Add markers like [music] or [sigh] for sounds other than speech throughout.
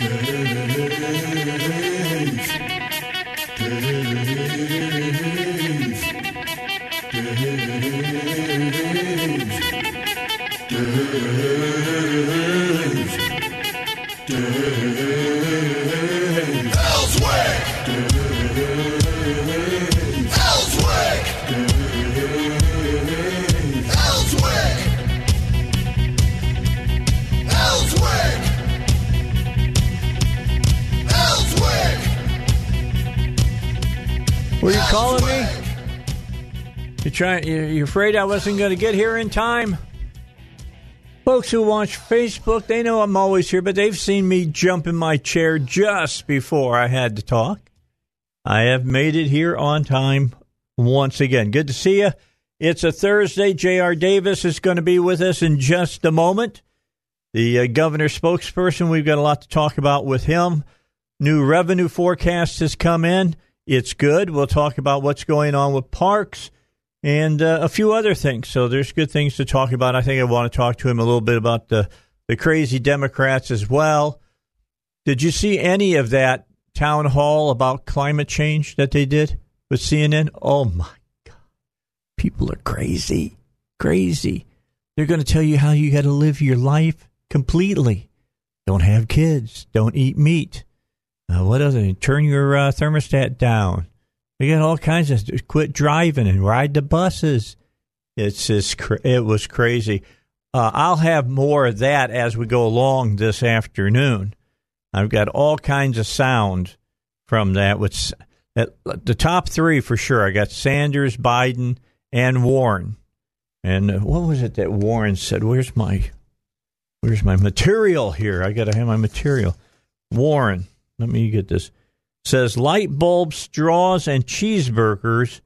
Were trying? you're afraid I wasn't going to get here in time? Folks who watch Facebook, they know I'm always here, but they've seen me jump in my chair just before I had to talk. I have made it here on time once again. Good to see you. It's a Thursday. J.R. Davis is going to be with us in just a moment. The uh, governor spokesperson, we've got a lot to talk about with him. New revenue forecast has come in. It's good. We'll talk about what's going on with parks and uh, a few other things. So there's good things to talk about. I think I want to talk to him a little bit about the, the crazy Democrats as well. Did you see any of that town hall about climate change that they did with CNN? Oh my God. People are crazy. Crazy. They're going to tell you how you got to live your life completely. Don't have kids. Don't eat meat. Uh, what other? Turn your uh, thermostat down. We got all kinds of quit driving and ride the buses. It's just it was crazy. Uh, I'll have more of that as we go along this afternoon. I've got all kinds of sound from that. Which at the top three for sure, I got Sanders, Biden, and Warren. And uh, what was it that Warren said? Where's my where's my material here? I got to have my material. Warren, let me get this. Says light bulbs, straws, and cheeseburgers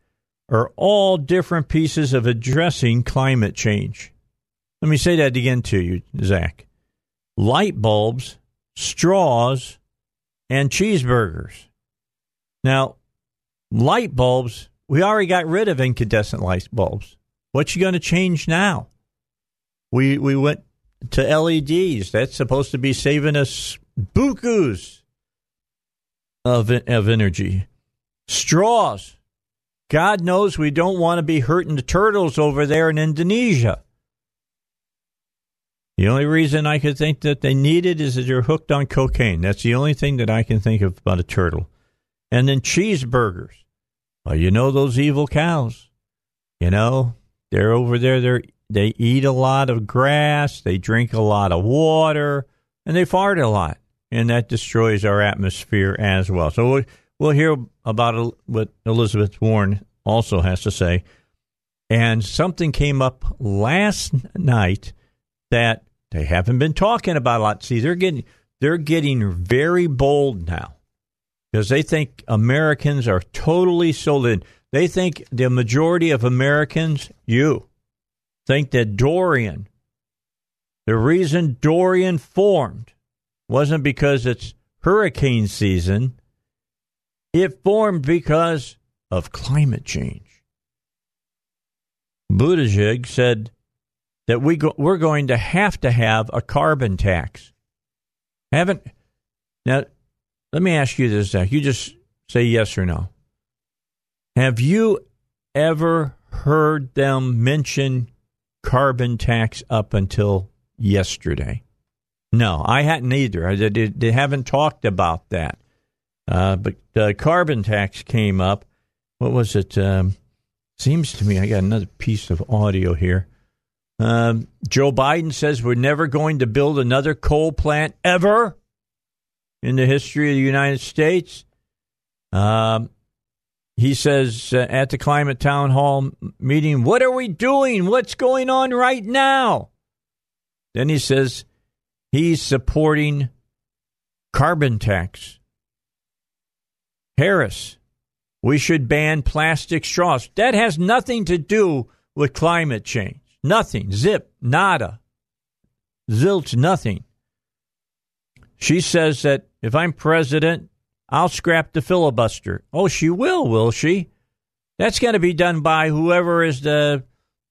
are all different pieces of addressing climate change. Let me say that again to you, Zach. Light bulbs, straws, and cheeseburgers. Now, light bulbs, we already got rid of incandescent light bulbs. What you going to change now? We we went to LEDs. That's supposed to be saving us bukus of of energy. Straws. God knows we don't want to be hurting the turtles over there in Indonesia. The only reason I could think that they need it is that they're hooked on cocaine. That's the only thing that I can think of about a turtle. And then cheeseburgers. Well, you know those evil cows. You know, they're over there. They they eat a lot of grass. They drink a lot of water, and they fart a lot, and that destroys our atmosphere as well. So we'll, we'll hear about what Elizabeth Warren also has to say. And something came up last night that they haven't been talking about a lot. See, they're getting they're getting very bold now because they think Americans are totally sold in. They think the majority of Americans, you, think that Dorian, the reason Dorian formed wasn't because it's hurricane season, it formed because of climate change. Buttigieg said that we go, we're going to have to have a carbon tax. Haven't now? Let me ask you this, Zach. You just say yes or no. Have you ever heard them mention carbon tax up until yesterday? No, I hadn't either. I, they haven't talked about that. Uh, but the carbon tax came up. What was it? Um, seems to me I got another piece of audio here. Um, Joe Biden says we're never going to build another coal plant ever in the history of the United States. Um, he says uh, at the climate town hall meeting, What are we doing? What's going on right now? Then he says he's supporting carbon tax. Harris, we should ban plastic straws. That has nothing to do with climate change. Nothing. Zip. Nada. Zilch. Nothing. She says that if I'm president, I'll scrap the filibuster. Oh, she will, will she? That's going to be done by whoever is the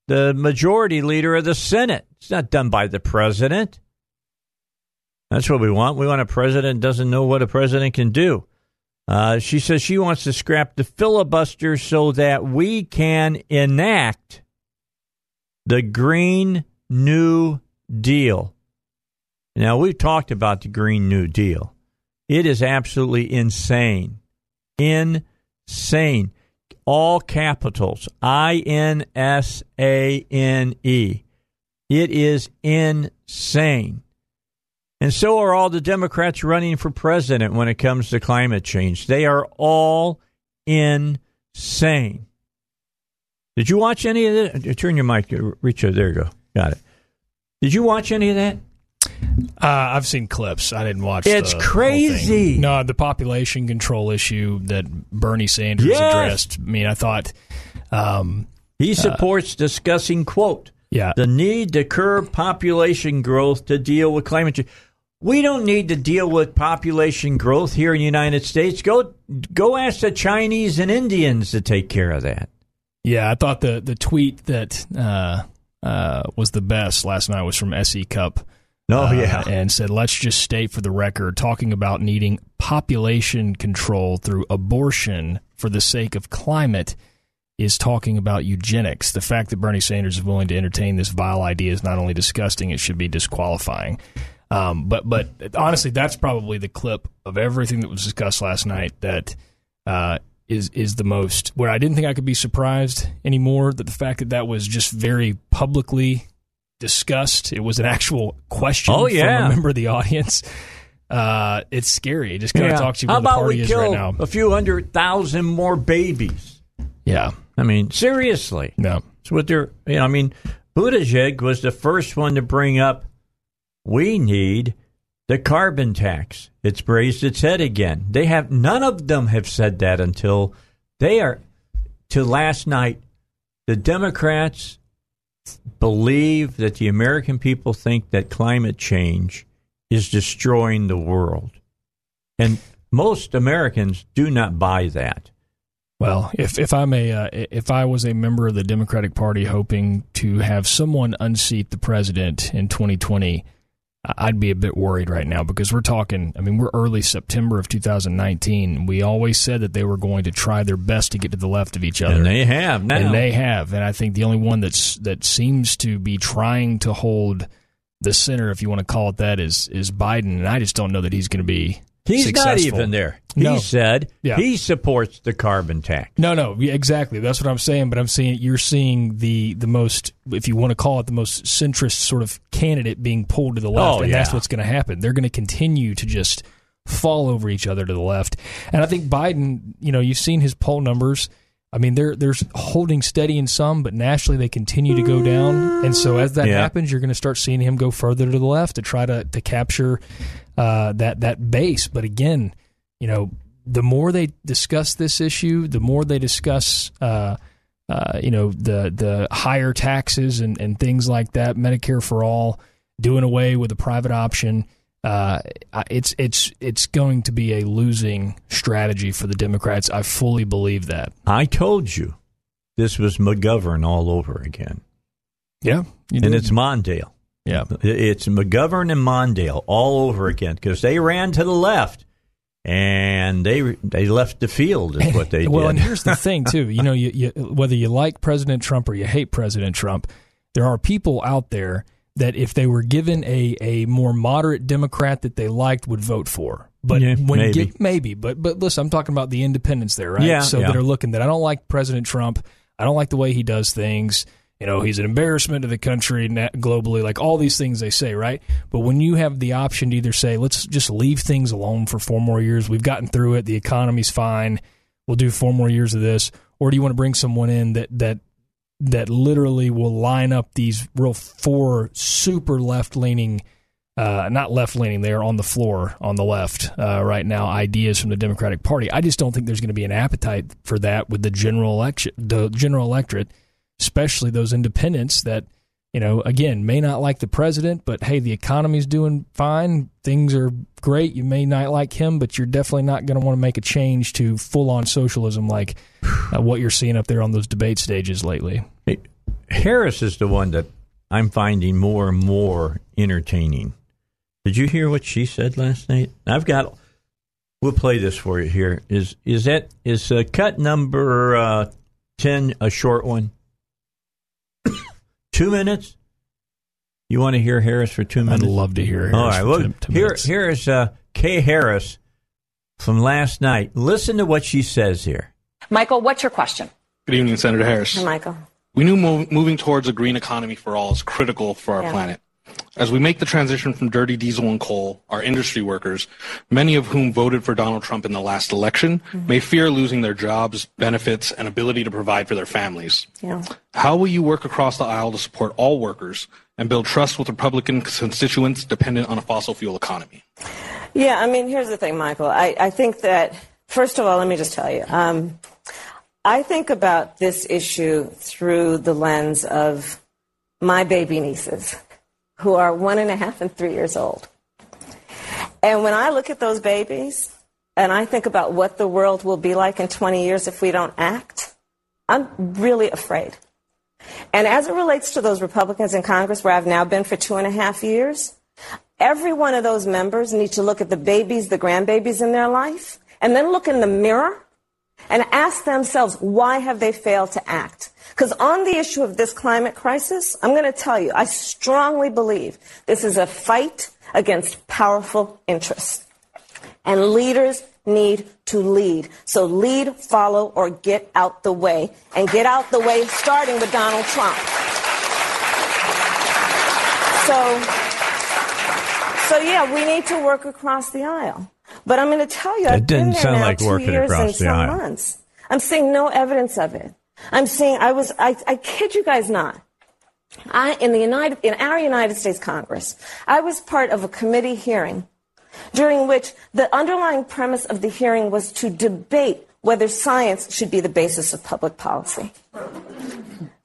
the majority leader of the Senate. It's not done by the president. That's what we want. We want a president doesn't know what a president can do. Uh, she says she wants to scrap the filibuster so that we can enact the Green New Deal. Now, we've talked about the Green New Deal. It is absolutely insane. Insane. All capitals I N S A N E. It is insane. And so are all the Democrats running for president when it comes to climate change. They are all insane. Did you watch any of that? Turn your mic, reach There you go. Got it. Did you watch any of that? Uh, I've seen clips. I didn't watch. It's crazy. No, the population control issue that Bernie Sanders yes. addressed. I mean, I thought um, he uh, supports uh, discussing quote yeah the need to curb population growth to deal with climate change. We don't need to deal with population growth here in the United States. Go go ask the Chinese and Indians to take care of that. Yeah, I thought the the tweet that uh, uh, was the best last night was from SE Cupp. Oh uh, yeah, and said, "Let's just state for the record, talking about needing population control through abortion for the sake of climate." Is talking about eugenics. The fact that Bernie Sanders is willing to entertain this vile idea is not only disgusting; it should be disqualifying. Um, but but honestly, that's probably the clip of everything that was discussed last night that uh, is is the most where I didn't think I could be surprised anymore that the fact that that was just very publicly discussed. It was an actual question oh, yeah. from a member of the audience. Uh, it's scary. It just kind of yeah. talks you where How the about party we is kill right now. A few hundred thousand more babies. Yeah, I mean seriously. No, it's what they're. You know, I mean, Buttigieg was the first one to bring up. We need the carbon tax. It's raised its head again. They have none of them have said that until they are to last night. The Democrats believe that the American people think that climate change is destroying the world. And most Americans do not buy that. Well, if if I'm a uh, if I was a member of the Democratic Party hoping to have someone unseat the president in 2020, I'd be a bit worried right now because we're talking, I mean, we're early September of 2019. We always said that they were going to try their best to get to the left of each other. And they have now. And they have. And I think the only one that's that seems to be trying to hold the center, if you want to call it that, is is Biden. And I just don't know that he's going to be He's successful. not even there. He no. said yeah. he supports the carbon tax. No, no, exactly. That's what I'm saying. But I'm saying you're seeing the the most, if you want to call it the most centrist sort of candidate being pulled to the left, oh, and yeah. that's what's going to happen. They're going to continue to just fall over each other to the left. And I think Biden, you know, you've seen his poll numbers. I mean, they're they're holding steady in some, but nationally they continue to go down. And so as that yeah. happens, you're going to start seeing him go further to the left to try to to capture uh, that that base. But again, you know, the more they discuss this issue, the more they discuss, uh, uh, you know, the the higher taxes and, and things like that, Medicare for all, doing away with the private option. Uh, it's it's it's going to be a losing strategy for the Democrats. I fully believe that. I told you this was McGovern all over again. Yeah, and it's Mondale. Yeah, it's McGovern and Mondale all over again because they ran to the left and they they left the field is what they [laughs] well, did. and here's the thing too. You know, you, you, whether you like President Trump or you hate President Trump, there are people out there that if they were given a, a more moderate Democrat that they liked would vote for. But yeah, when maybe. Get, maybe, but but listen, I'm talking about the independents there, right? Yeah, so yeah. that are looking that I don't like President Trump. I don't like the way he does things. You know, he's an embarrassment to the country globally, like all these things they say, right? But when you have the option to either say, let's just leave things alone for four more years, we've gotten through it, the economy's fine, we'll do four more years of this, or do you want to bring someone in that that that literally will line up these real four super left leaning, uh, not left leaning, they are on the floor on the left uh, right now, ideas from the Democratic Party. I just don't think there's going to be an appetite for that with the general election, the general electorate, especially those independents that you know, again, may not like the president, but hey, the economy's doing fine. Things are great. You may not like him, but you're definitely not going to want to make a change to full on socialism like uh, what you're seeing up there on those debate stages lately. Harris is the one that I'm finding more and more entertaining. Did you hear what she said last night? I've got. We'll play this for you here. Is is that is uh, cut number uh, ten a short one? Two minutes? You want to hear Harris for two minutes? I'd love to hear Harris. All right. Well, two, two here, here is uh, Kay Harris from last night. Listen to what she says here. Michael, what's your question? Good evening, Senator Harris. Hi, Michael. We knew mov- moving towards a green economy for all is critical for our Yeah. planet. As we make the transition from dirty diesel and coal, our industry workers, many of whom voted for Donald Trump in the last election, may fear losing their jobs, benefits, and ability to provide for their families. Yeah. How will you work across the aisle to support all workers and build trust with Republican constituents dependent on a fossil fuel economy? Yeah, I mean, here's the thing, Michael. I, I think that, first of all, let me just tell you, um, I think about this issue through the lens of my baby nieces, who are one and a half and three years old. And when I look at those babies and I think about what the world will be like in 20 years if we don't act, I'm really afraid. And as it relates to those Republicans in Congress, where I've now been for two and a half years, every one of those members need to look at the babies, the grandbabies in their life, and then look in the mirror and ask themselves, why have they failed to act? Because on the issue of this climate crisis, I'm going to tell you, I strongly believe this is a fight against powerful interests. And leaders need to lead. So lead, follow, or get out the way. And get out the way starting with Donald Trump. So, so yeah, we need to work across the aisle. But I'm going to tell you, That I've didn't there sound now like two working years across and the some aisle. months. I'm seeing no evidence of it. I'm seeing, I was, I, I kid you guys not. I, in the United, in our United States Congress, I was part of a committee hearing during which the underlying premise of the hearing was to debate whether science should be the basis of public policy.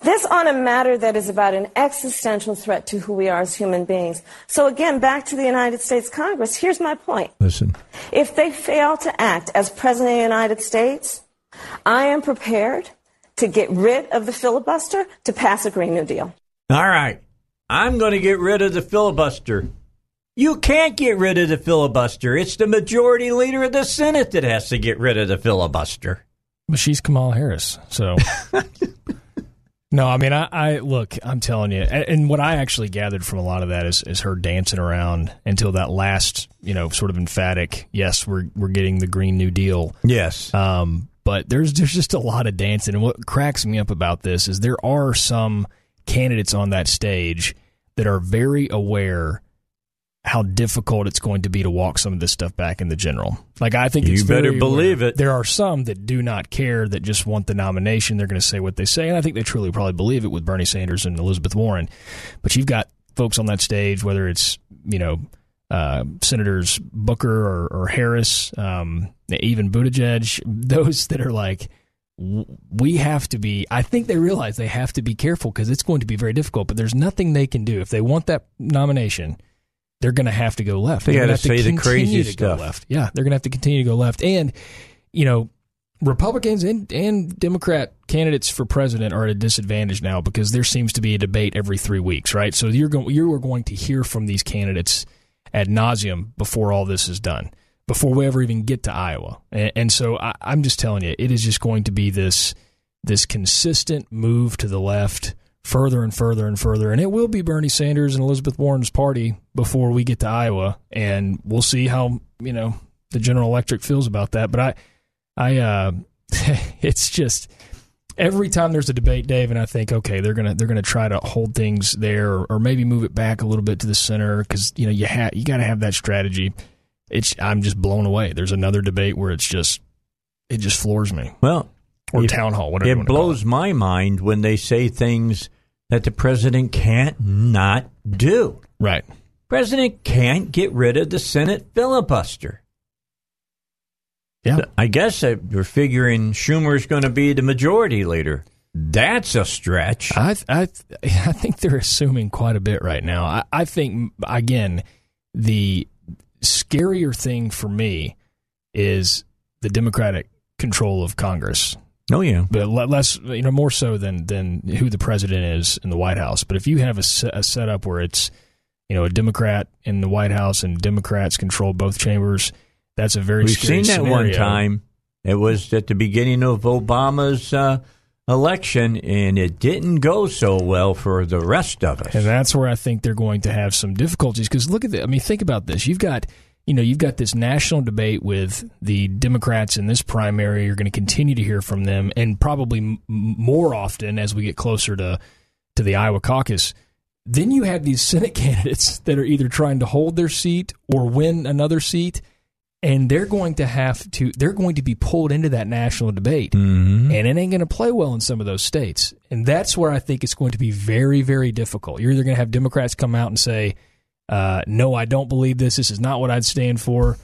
This on a matter that is about an existential threat to who we are as human beings. So again, back to the United States Congress, here's my point. Listen. If they fail to act as President of the United States, I am prepared to get rid of the filibuster to pass a Green New Deal. All right. I'm going to get rid of the filibuster. You can't get rid of the filibuster. It's the majority leader of the Senate that has to get rid of the filibuster. But she's Kamala Harris, so. [laughs] no, I mean, I, I look. I'm telling you, and, and what I actually gathered from a lot of that is, is her dancing around until that last, you know, sort of emphatic. Yes, we're we're getting the Green New Deal. Yes. Um, but there's there's just a lot of dancing, and what cracks me up about this is there are some candidates on that stage that are very aware how difficult it's going to be to walk some of this stuff back in the general. Like I think You it's better believe it. There are some that do not care that just want the nomination. They're going to say what they say, and I think they truly probably believe it with Bernie Sanders and Elizabeth Warren. But you've got folks on that stage, whether it's you know uh, Senators Booker or, or Harris, um, even Buttigieg, those that are like. We have to be. I think they realize they have to be careful because it's going to be very difficult. But there's nothing they can do if they want that nomination they're going to have to go left. They They're have to say the continue to stuff. Go left. Yeah, they're going to have to continue to go left. And you know, Republicans and, and Democrat candidates for president are at a disadvantage now because there seems to be a debate every three weeks, right? So you're going you are going to hear from these candidates ad nauseum before all this is done, before we ever even get to Iowa. And, and so I, I'm just telling you, it is just going to be this this consistent move to the left further and further and further. And it will be Bernie Sanders and Elizabeth Warren's party before we get to Iowa. And we'll see how, you know, the General Electric feels about that. But I, I, uh, [laughs] it's just every time there's a debate, Dave, and I think, okay, they're gonna they're gonna try to hold things there, or, or maybe move it back a little bit to the center because you know you have you got to have that strategy. It's I'm just blown away. There's another debate where it's just it just floors me. Well, or it, town hall, whatever. It blows my mind when they say things that the president can't not do. Right. President can't get rid of the Senate filibuster. Yeah. I guess we're figuring Schumer's going to be the majority leader. That's a stretch. I I [laughs] I think they're assuming quite a bit right now. I, I think again, the scarier thing for me is the Democratic control of Congress. Oh yeah, but less you know more so than than who the president is in the White House. But if you have a, a setup where it's you know a Democrat in the White House and Democrats control both chambers, that's a very we've seen that scenario. one time. It was at the beginning of Obama's. Uh, election, and it didn't go so well for the rest of us. And that's where I think they're going to have some difficulties. Because look at that. I mean, think about this. You've got you know, you've got this national debate with the Democrats in this primary. You're going to continue to hear from them, and probably m- more often as we get closer to to the Iowa caucus. Then you have these Senate [laughs] candidates that are either trying to hold their seat or win another seat, and they're going to have to they're going to be pulled into that national debate. Mm-hmm. and it ain't going to play well in some of those states. And that's where i think it's going to be very very difficult. You're either going to have democrats come out and say uh, no i don't believe this. This is not what i'd stand for.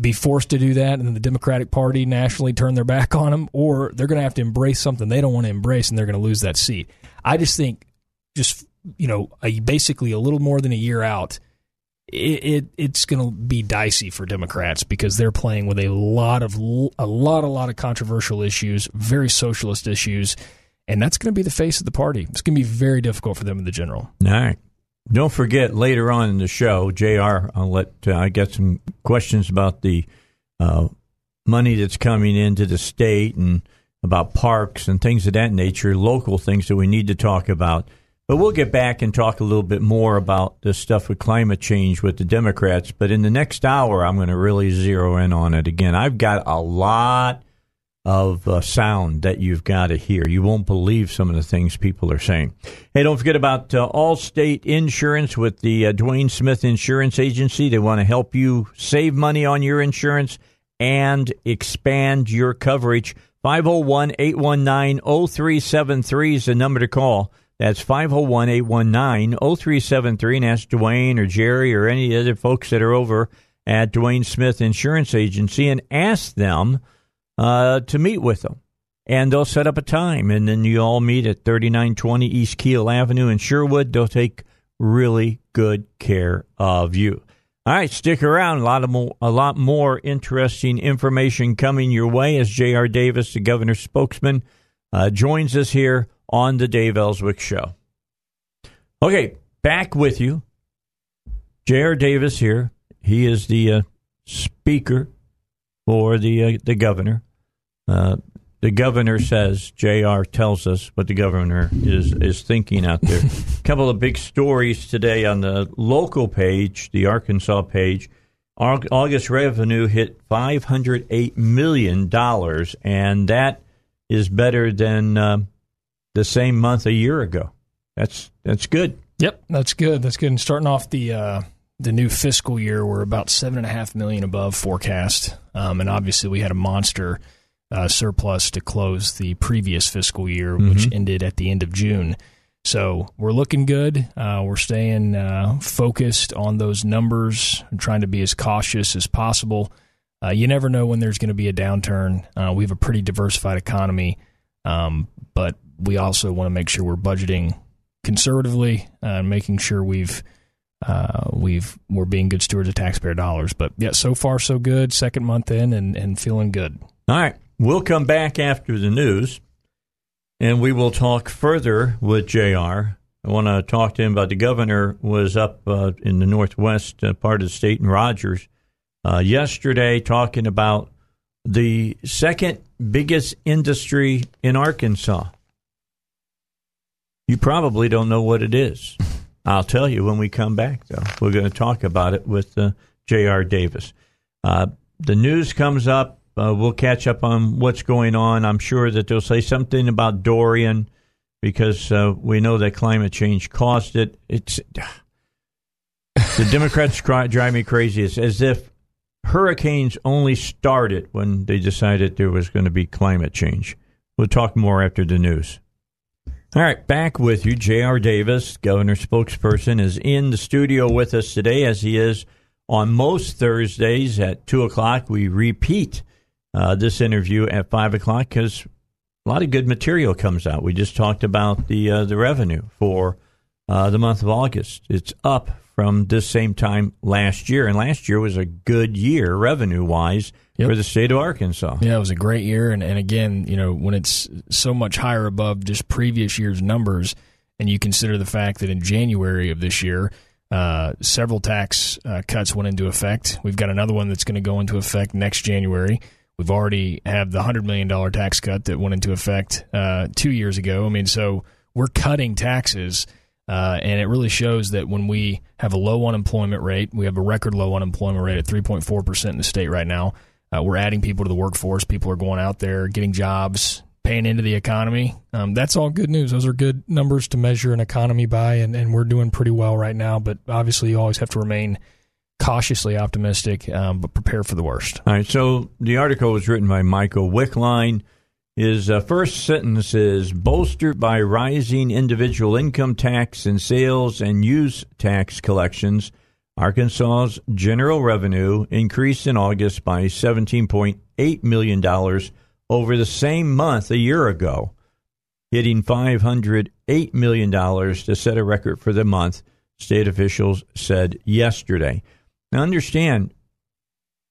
Be forced to do that and then the democratic party nationally turn their back on them or they're going to have to embrace something they don't want to embrace and they're going to lose that seat. I just think just you know a, basically a little more than a year out it, it it's going to be dicey for Democrats because they're playing with a lot of a lot a lot of controversial issues, very socialist issues, and that's going to be the face of the party. It's going to be very difficult for them in the general. All right. Don't forget later on in the show, J.R. I'll let uh, I get some questions about the uh, money that's coming into the state and about parks and things of that nature, local things that we need to talk about. But we'll get back and talk a little bit more about the stuff with climate change with the Democrats. But in the next hour, I'm going to really zero in on it again. I've got a lot of uh, sound that you've got to hear. You won't believe some of the things people are saying. Hey, don't forget about uh, Allstate Insurance with the uh, Dwayne Smith Insurance Agency. They want to help you save money on your insurance and expand your coverage. 501 819 0373 is the number to call. That's 501 819 0373. And ask Dwayne or Jerry or any other folks that are over at Dwayne Smith Insurance Agency and ask them uh, to meet with them. And they'll set up a time. And then you all meet at 3920 East Kiehl Avenue in Sherwood. They'll take really good care of you. All right, stick around. A lot of more, a lot more interesting information coming your way as J.R. Davis, the governor's spokesman, uh, joins us here on the Dave Elswick Show. Okay, back with you. J.R. Davis here. He is the uh, speaker for the uh, the governor. Uh, the governor says, J.R. tells us what the governor is, is thinking out there. A [laughs] couple of big stories today on the local page, the Arkansas page. August revenue hit $508 million, and that is better than uh, the same month a year ago. That's that's good. Yep, that's good. That's good. And starting off the uh, the new fiscal year, we're about seven and a half million above forecast, um, and obviously we had a monster uh, surplus to close the previous fiscal year, mm-hmm. which ended at the end of June. So we're looking good. Uh, we're staying uh, focused on those numbers and trying to be as cautious as possible. Uh, you never know when there's going to be a downturn. Uh, we have a pretty diversified economy, um, but we also want to make sure we're budgeting conservatively and uh, making sure we've uh, we've we're being good stewards of taxpayer dollars. But yeah, so far so good. Second month in and, and feeling good. All right, we'll come back after the news, and we will talk further with J.R. I want to talk to him about the governor was up uh, in the northwest uh, part of the state in Rogers uh, yesterday talking about the second biggest industry in Arkansas. You probably don't know what it is. I'll tell you when we come back, though. We're going to talk about it with uh, J.R. Davis. Uh, the news comes up. Uh, we'll catch up on what's going on. I'm sure that they'll say something about Dorian because uh, we know that climate change caused it. It's [sighs] the Democrats drive me crazy. It's as if hurricanes only started when they decided there was going to be climate change. We'll talk more after the news. All right, back with you. J.R. Davis, governor spokesperson, is in the studio with us today, as he is on most Thursdays at 2 o'clock. We repeat uh, this interview at 5 o'clock because a lot of good material comes out. We just talked about the, uh, the revenue for uh, the month of August. It's up from this same time last year, and last year was a good year revenue wise yep. for the state of Arkansas. Yeah, it was a great year, and, and again, you know, when it's so much higher above just previous year's numbers, and you consider the fact that in January of this year, uh, several tax uh, cuts went into effect. We've got another one that's going to go into effect next January. We've already have the hundred million dollar tax cut that went into effect uh, two years ago. I mean, so we're cutting taxes. Uh, and it really shows that when we have a low unemployment rate, we have a record low unemployment rate at 3.4% in the state right now. Uh, we're adding people to the workforce. People are going out there, getting jobs, paying into the economy. Um, that's all good news. Those are good numbers to measure an economy by, and, and we're doing pretty well right now. But obviously, you always have to remain cautiously optimistic, um, but prepare for the worst. All right. So the article was written by Michael Wickline. His uh, first sentence is bolstered by rising individual income tax and sales and use tax collections Arkansas's general revenue increased in August by $17.8 million over the same month a year ago, hitting $508 million to set a record for the month, state officials said yesterday. Now, understand,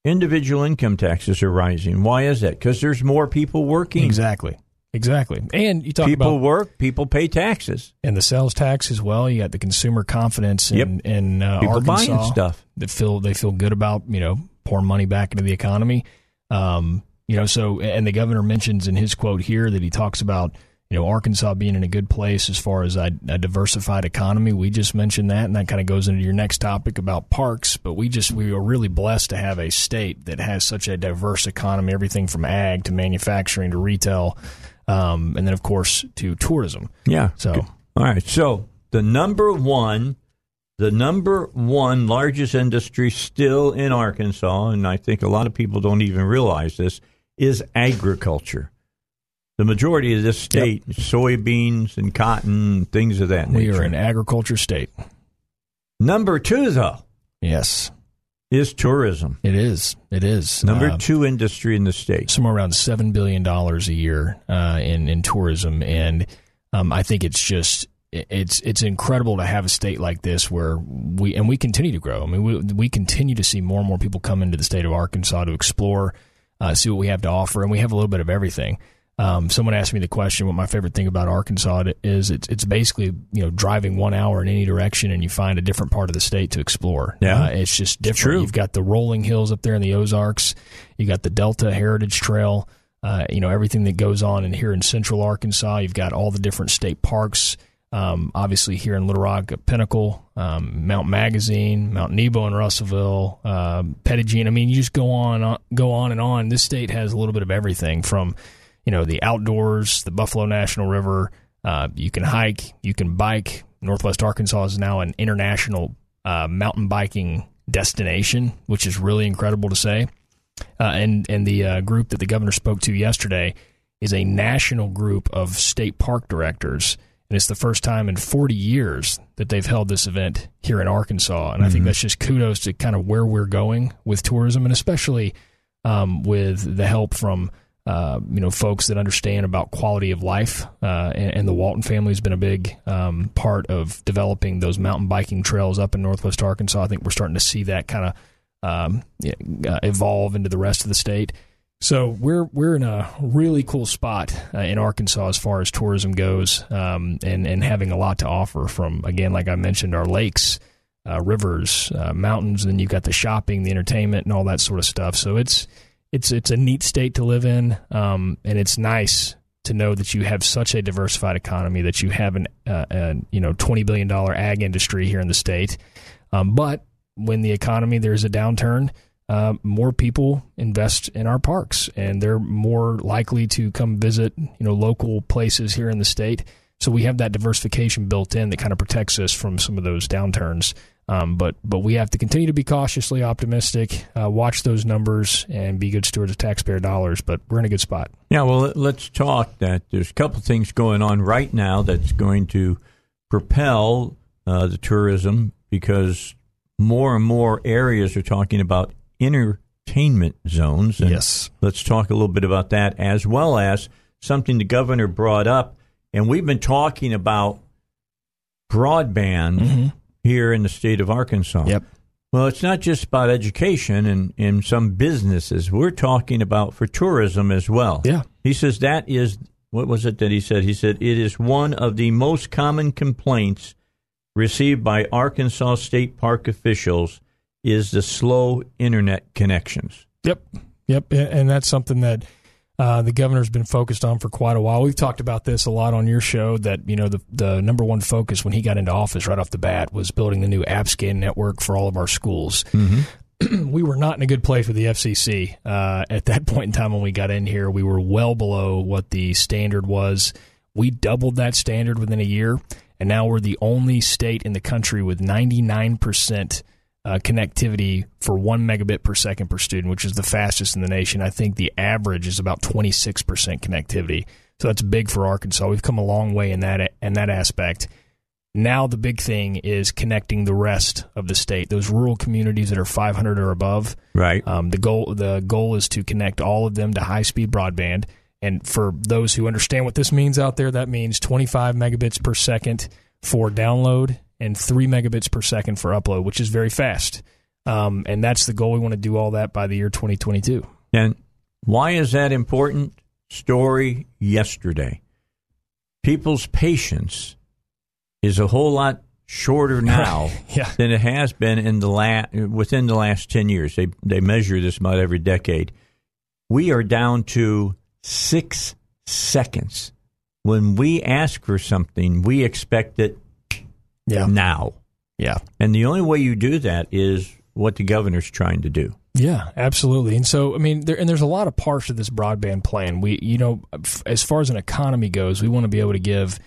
individual income taxes are rising. Why is that? Because there's more people working. Exactly. Exactly. And you talk about people about work, people pay taxes, and the sales tax as well. You got the consumer confidence in, yep. in uh, people Arkansas buying stuff that feel they feel good about you know pouring money back into the economy. Um, you know, so and the governor mentions in his quote here that he talks about you know Arkansas being in a good place as far as a, a diversified economy. We just mentioned that, and that kind of goes into your next topic about parks. But we just we are really blessed to have a state that has such a diverse economy, everything from ag to manufacturing to retail um, and then of course to tourism. Yeah. So all right. So the number one, the number one largest industry still in Arkansas, and I think a lot of people don't even realize this, is agriculture. The majority of this state, yep. soybeans and cotton, things of that nature. We are an agriculture state. Number two, though. Yes is tourism. It is. It is number uh, two industry in the state. Somewhere around seven billion dollars a year uh, in in tourism, and um, I think it's just it's it's incredible to have a state like this where we and we continue to grow. I mean, we we continue to see more and more people come into the state of Arkansas to explore, uh, see what we have to offer, and we have a little bit of everything. Um, someone asked me the question, what my favorite thing about Arkansas is. It's it's basically you know driving one hour in any direction and you find a different part of the state to explore. Yeah, uh, it's just different. It's You've got the rolling hills up there in the Ozarks. You got the Delta Heritage Trail. Uh, you know everything that goes on in here in Central Arkansas. You've got all the different state parks. Um, obviously, here in Little Rock, Pinnacle, um, Mount Magazine, Mount Nebo in Russellville, uh, Petit I mean, you just go on, on, go on and on. This state has a little bit of everything from you know the outdoors, the Buffalo National River. Uh, you can hike, you can bike. Northwest Arkansas is now an international uh, mountain biking destination, which is really incredible to say. Uh, and and the uh, group that the governor spoke to yesterday is a national group of state park directors, and it's the first time in 40 years that they've held this event here in Arkansas. And mm-hmm. I think mm-hmm. that's just kudos to kind of where we're going with tourism, and especially um, with the help from uh, you know, folks that understand about quality of life. Uh, and, and, the Walton family has been a big um, part of developing those mountain biking trails up in Northwest Arkansas. I think we're starting to see that kind of um, uh, evolve into the rest of the state. So we're we're in a really cool spot uh, in Arkansas as far as tourism goes, um, and and having a lot to offer from again, like I mentioned, our lakes, uh, rivers, uh, mountains. Then you've got the shopping, the entertainment, and all that sort of stuff. So it's it's it's a neat state to live in, um, and it's nice to know that you have such a diversified economy that you have an uh, a, you know twenty billion dollar ag industry here in the state. Um, but when the economy there's a downturn, uh, more people invest in our parks, and they're more likely to come visit you know local places here in the state. So we have that diversification built in that kind of protects us from some of those downturns Um, but but we have to continue to be cautiously optimistic, uh, watch those numbers, and be good stewards of taxpayer dollars. But we're in a good spot. Yeah, well, let's talk that there's a couple things going on right now that's going to propel uh, the tourism because more and more areas are talking about entertainment zones. And yes. Let's talk a little bit about that as well as something the governor brought up. And we've been talking about broadband mm-hmm. Here in the state of Arkansas. Yep. Well, it's not just about education and, and some businesses. We're talking about for tourism as well. Yeah. He says that is, what was it that he said? He said it is one of the most common complaints received by Arkansas State Park officials is the slow internet connections. Yep. Yep. And that's something that uh, the governor's been focused on for quite a while. We've talked about this a lot on your show. That you know the the number one focus when he got into office right off the bat was building the new APSCN network for all of our schools. Mm-hmm. [clears throat] we were not in a good place with the FCC uh, at that [laughs] point in time when we got in here. We were well below what the standard was. We doubled that standard within a year, and now we're the only state in the country with ninety nine percent uh, connectivity for one megabit per second per student, which is the fastest in the nation. I think the average is about 26% connectivity. So that's big for Arkansas. We've come a long way in that in that aspect. Now the big thing is connecting the rest of the state, those rural communities that are 500 or above. Right. Um, the goal the goal is to connect all of them to high speed broadband. And for those who understand what this means out there, that means 25 megabits per second for download and three megabits per second for upload, which is very fast. Um, and that's the goal. We want to do all that by the year 2022. And why is that important? Story yesterday. People's patience is a whole lot shorter [laughs] now yeah. than it has been in the la- within the last 10 years. They they measure this about every decade. We are down to 6 seconds. When we ask for something, we expect it yeah. now. Yeah. And the only way you do that is what the governor's trying to do. Yeah, absolutely. And so, I mean, there, and there's a lot of parts to this broadband plan. We, you know, as far as an economy goes, we want to be able to give,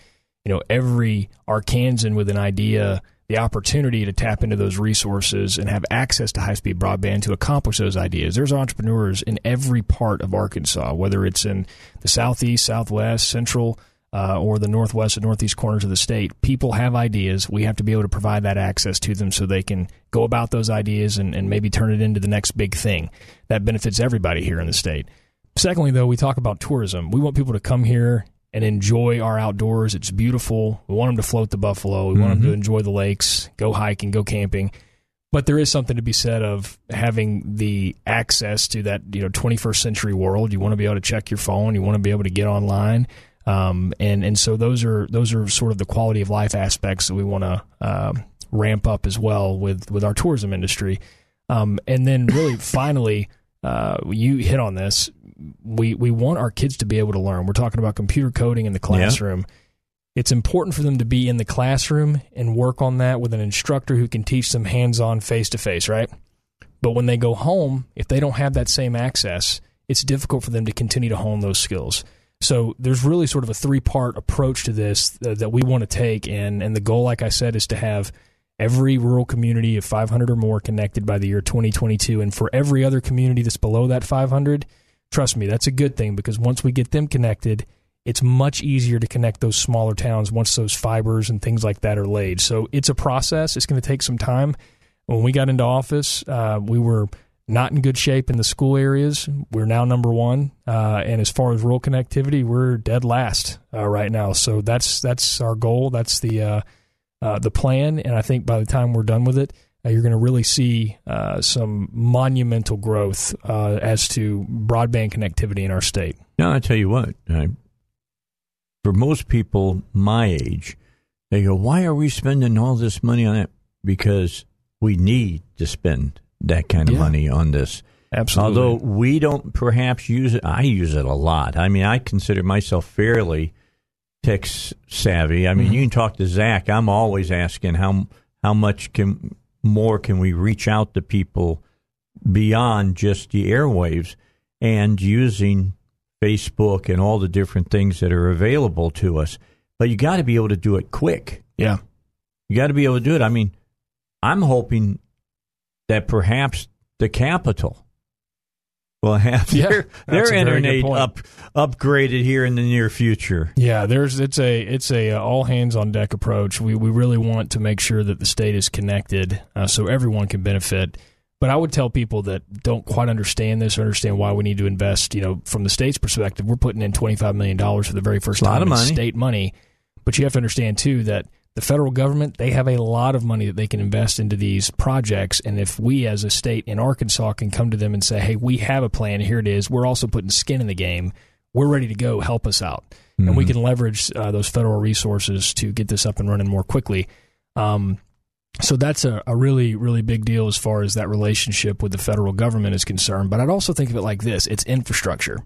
you know, every Arkansan with an idea the opportunity to tap into those resources and have access to high speed broadband to accomplish those ideas. There's entrepreneurs in every part of Arkansas, whether it's in the southeast, southwest, central, uh, or the northwest and northeast corners of the state. People have ideas. We have to be able to provide that access to them so they can go about those ideas and, and maybe turn it into the next big thing that benefits everybody here in the state. Secondly, though, we talk about tourism. We want people to come here and enjoy our outdoors. It's beautiful. We want them to float the buffalo. We mm-hmm. want them to enjoy the lakes, go hiking, go camping. But there is something to be said of having the access to that, you know, 21st century world. You want to be able to check your phone. You want to be able to get online. Um, and and so those are those are sort of the quality of life aspects that we want to uh, ramp up as well with with our tourism industry. Um, and then really [coughs] finally, uh, you hit on this. We we want our kids to be able to learn. We're talking about computer coding in the classroom. Yeah. It's important for them to be in the classroom and work on that with an instructor who can teach them hands on, face to face, right? But when they go home, if they don't have that same access, it's difficult for them to continue to hone those skills. So there's really sort of a three part approach to this that, we want to take, and and the goal, like I said, is to have every rural community of 500 or more connected by the year 2022, and for every other community that's below that 500, trust me, that's a good thing because once we get them connected, it's much easier to connect those smaller towns once those fibers and things like that are laid. So it's a process. It's going to take some time. When we got into office, uh, we were not in good shape in the school areas. We're now number one, uh, and as far as rural connectivity, we're dead last uh, right now. So that's that's our goal. That's the uh, uh the plan, and I think by the time we're done with it, uh, you're going to really see uh, some monumental growth as to broadband connectivity in our state. Now I tell you what, I, for most people my age, they go, "Why are we spending all this money on it?" Because we need to spend that kind of yeah. money on this. Absolutely. Although we don't perhaps use it, I use it a lot. I mean, I consider myself fairly tech savvy. I mean, mm-hmm. you can talk to Zach. I'm always asking how how much can more can we reach out to people beyond just the airwaves and using Facebook and all the different things that are available to us. But you got to be able to do it quick. Yeah. You got to be able to do it. I mean, I'm hoping that perhaps the capital will have Yeah, their, their a very good internet up upgraded here in the near future. Yeah, there's it's a it's a uh, all hands on deck approach. We we really want to make sure that the state is connected uh, so everyone can benefit. But I would tell people that don't quite understand this or understand why we need to invest. You know, from the state's perspective, we're putting in twenty five million dollars for the very first a lot time of money. state money. But you have to understand too that the federal government they have a lot of money that they can invest into these projects. And if we as a state in Arkansas can come to them and say, "Hey, we have a plan. Here it is. We're also putting skin in the game. We're ready to go. Help us out." And we can leverage uh, those federal resources to get this up and running more quickly. Um, so that's a, a really, really big deal as far as that relationship with the federal government is concerned. But I'd also think of it like this it's infrastructure,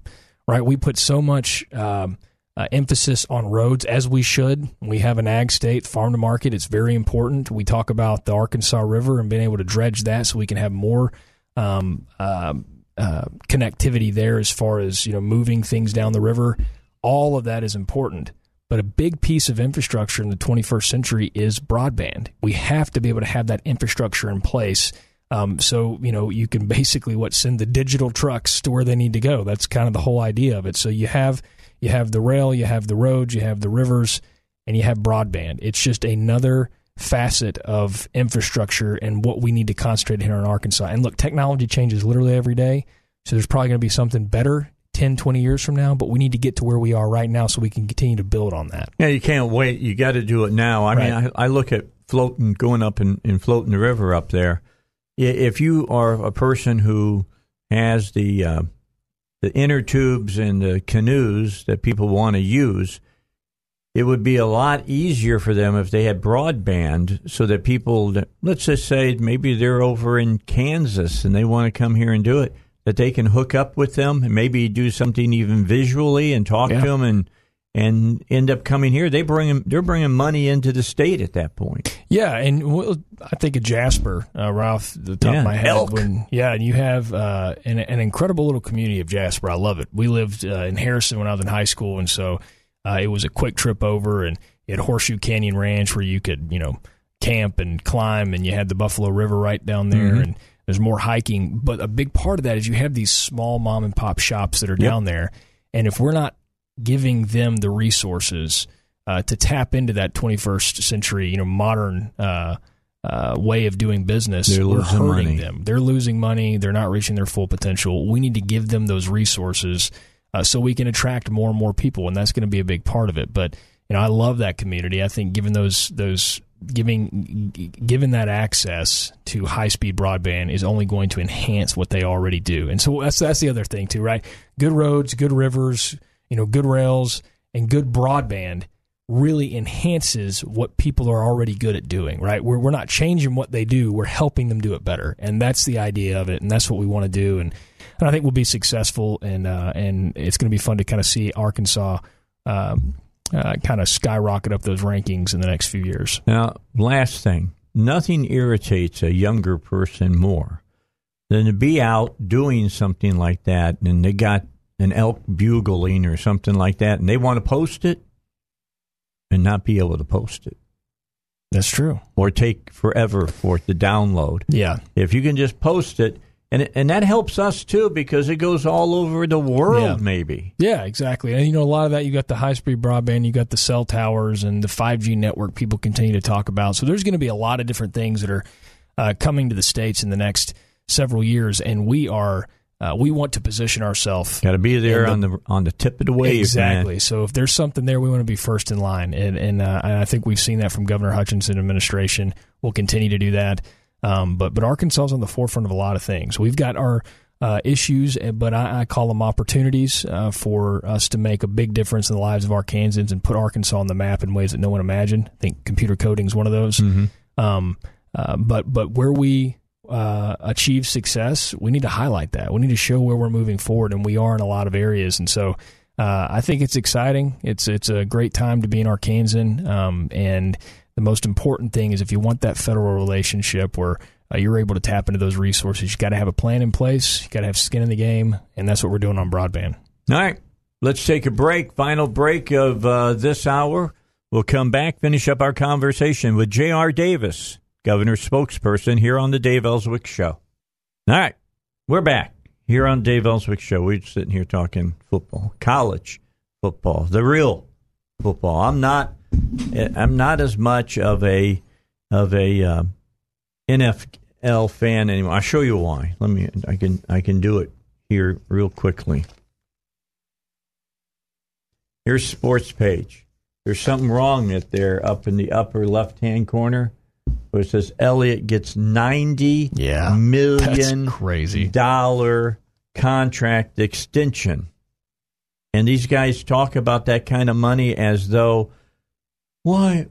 right? We put so much um, uh, emphasis on roads as we should. We have an ag state, farm to market. It's very important. We talk about the Arkansas River and being able to dredge that so we can have more um, um uh, connectivity there as far as you know moving things down the river. All of that is important. But a big piece of infrastructure in the 21st century is broadband. We have to be able to have that infrastructure in place. Um, so you know you can [laughs] basically what send the digital trucks to where they need to go. That's kind of the whole idea of it. So you have you have the rail, you have the roads, you have the rivers, and you have broadband. It's just another facet of infrastructure and what we need to concentrate here in Arkansas. And look, technology changes literally every day. So there's probably going to be something better 10, 20 years from now, but we need to get to where we are right now so we can continue to build on that. Yeah, you can't wait. You got to do it now. I mean, I, I look at floating, going up and, and floating the river up there. If you are a person who has the uh, the inner tubes and the canoes that people want to use, it would be a lot easier for them if they had broadband, so that people, let's just say maybe they're over in Kansas and they want to come here and do it, that they can hook up with them and maybe do something even visually and talk Yeah. to them and and end up coming here. They bring they're bringing money into the state at that point. Yeah, and well, I think of Jasper uh, right the top Yeah, of my head. elk. When, yeah, and you have uh, an, an incredible little community of Jasper. I love it. We lived uh, in Harrison when I was in high school, and so uh, it was a quick trip over. And you had Horseshoe Canyon Ranch where you could, you know, camp and climb, and you had the Buffalo River right down there, Mm-hmm. and there's more hiking. But a big part of that is you have these small mom and pop shops that are Yep. down there, and if we're not giving them the resources uh, to tap into that 21st century, you know, modern uh, uh, way of doing business, They're we're losing hurting money. them. They're losing money. They're not reaching their full potential. We need to give them those resources uh, so we can attract more and more people, and that's going to be a big part of it. But you know, I love that community. I think given those those giving given that access to high speed broadband is only going to enhance what they already do. And so that's that's the other thing too, right? Good roads, good rivers, you know, good rails, and good broadband really enhances what people are already good at doing, right? We're, we're not changing what they do, we're helping them do it better. And that's the idea of it, and that's what we want to do. And, and I think we'll be successful, and, uh, and it's going to be fun to kind of see Arkansas um, uh, kind of skyrocket up those rankings in the next few years. Now, last thing, nothing irritates a younger person more than to be out doing something like that, and they got an elk bugling or something like that, and they want to post it and not be able to post it, That's true. or take forever for it to download. Yeah. If you can just post it, and and that helps us too because it goes all over the world. Yeah. Maybe Yeah, exactly. And you know, a lot of that you got the high speed broadband, you got the cell towers, and the 5G network people continue to talk about. So there's going to be a lot of different things that are uh, coming to the states in the next several years, and we are uh, we want to position ourselves got to be there And on the on the tip of the wave. exactly. man. So if there's something there, we want to be first in line, and and, uh, and I think we've seen that from Governor Hutchinson administration. We'll continue to do that. Um, but but Arkansas is on the forefront of a lot of things. We've got our uh, issues, eh, but I, I call them opportunities uh, for us to make a big difference in the lives of Arkansans and put Arkansas on the map in ways that no one imagined. I think computer coding is one of those. Um, uh, but but where we uh, achieve success, we need to highlight that. We need to show where we're moving forward, and we are in a lot of areas. And so, uh, I think it's exciting. It's it's a great time to be an Arkansan. Um, and the most important thing is if you want that federal relationship where uh, you're able to tap into those resources, you got to have a plan in place. You got to have skin in the game, and that's what we're doing on broadband. All right, let's take a break. Final break of uh, this hour. We'll come back, finish up our conversation with J.R. Davis, governor's spokesperson, here on the Dave Elswick Show. All right, we're back here on Dave Elswick Show. We're sitting here talking football, college football, the real football. I'm not, I'm not as much of a of a uh, NFL fan anymore. I'll show you why. Let me. I can. I can do it here real quickly. Here's sports page. There's something wrong that there up in the upper left hand corner where it says Elliott gets ninety Yeah, million crazy. dollar contract extension. And these guys talk about that kind of money as though, why,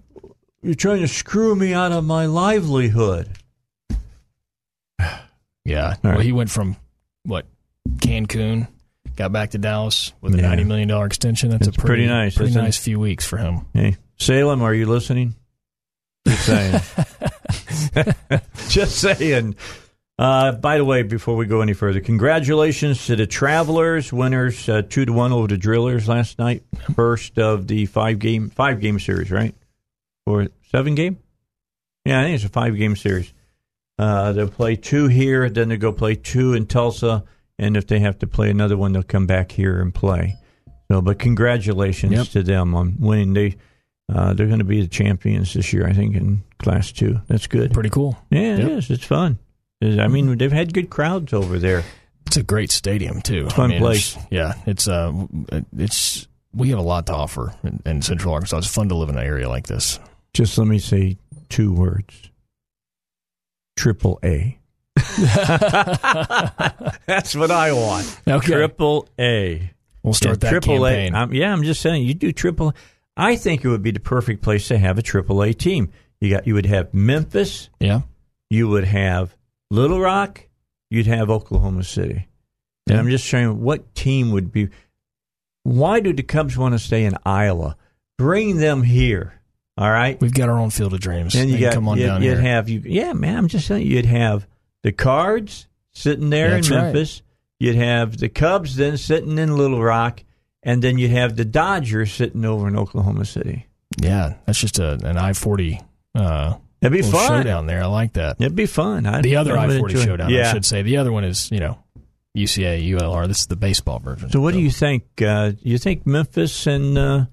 you're trying to screw me out of my livelihood. [sighs] Yeah. Well, he went from what Cancun, got back to Dallas with a Yeah. ninety million dollar extension. That's It's a pretty, pretty nice, pretty isn't it? nice few weeks for him. Hey, Salem, are you listening? Just saying. [laughs] Just saying. Uh, by the way, before we go any further, congratulations to the Travelers, winners uh, two to one over the Drillers last night. First of the five game five game series, right? Or seven game? Yeah, I think it's a five game series. Uh, they'll play two here, then they go play two in Tulsa, and if they have to play another one, they'll come back here and play. So, but congratulations Yep. to them on winning. They uh, they're going to be the champions this year, I think, in Class Two. That's good. Pretty cool. Yeah, it Yep. is. It's fun. I mean, they've had good crowds over there. It's a great stadium too. Fun I mean, place. it's- Yeah, it's uh, it's we have a lot to offer in, in Central Arkansas. It's fun to live in an area like this. Just let me say two words: Triple A. [laughs] That's what I want. Okay. Triple A. We'll start Yeah, that triple campaign. A. I'm, yeah, I'm just saying. You do triple. I think it would be the perfect place to have a AAA team. You got. You would have Memphis. yeah, You would have Little Rock. You'd have Oklahoma City. And Yeah. I'm just saying, what team would be? Why do the Cubs want to stay in Iowa? Bring them here. All right. we've got our own field of dreams. And you got come on you'd, down you'd here. have you. Yeah, man. I'm just saying, you'd have the Cards sitting there That's in right. Memphis. You'd have the Cubs then sitting in Little Rock, and then you'd have the Dodgers sitting over in Oklahoma City. yeah, that's just a, an I forty uh, That'd be fun. showdown there. I like that. It'd be fun. I'd, The other I forty showdown, Yeah. I should say. The other one is you know UCA ULR. This is the baseball version. So, what do you think? Uh, you think Memphis and uh,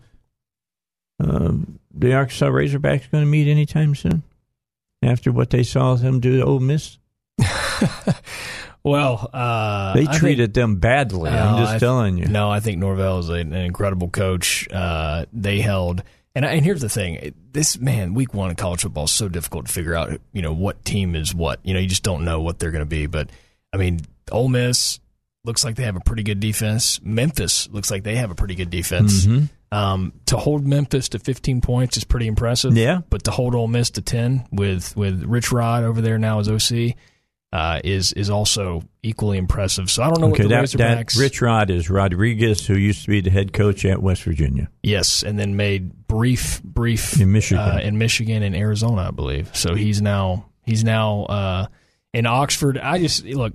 uh, the Arkansas Razorbacks are going to meet anytime soon? After what they saw them do to Ole Miss, [laughs] Well, uh, they I think- treated them badly. No, I'm just I telling you. No, I think Norvell is an incredible coach. Uh, they held, and, and here's the thing: this man, week one in college football is so difficult to figure out. You know what team is what. You know, you just don't know what they're going to be. But I mean, Ole Miss looks like they have a pretty good defense. Memphis looks like they have a pretty good defense. Mhm. Um, to hold Memphis to 15 points is pretty impressive. Yeah. but to hold Ole Miss to 10 with with Rich Rod over there now as OC. Uh, is is also equally impressive. So I don't know Okay, what the that, that Razorbacks. Rich Rod is Rodriguez, who used to be the head coach at West Virginia. Yes, and then made brief, brief In Michigan. uh, in Michigan and Arizona, I believe. So he's now he's now uh, in Oxford. I just look.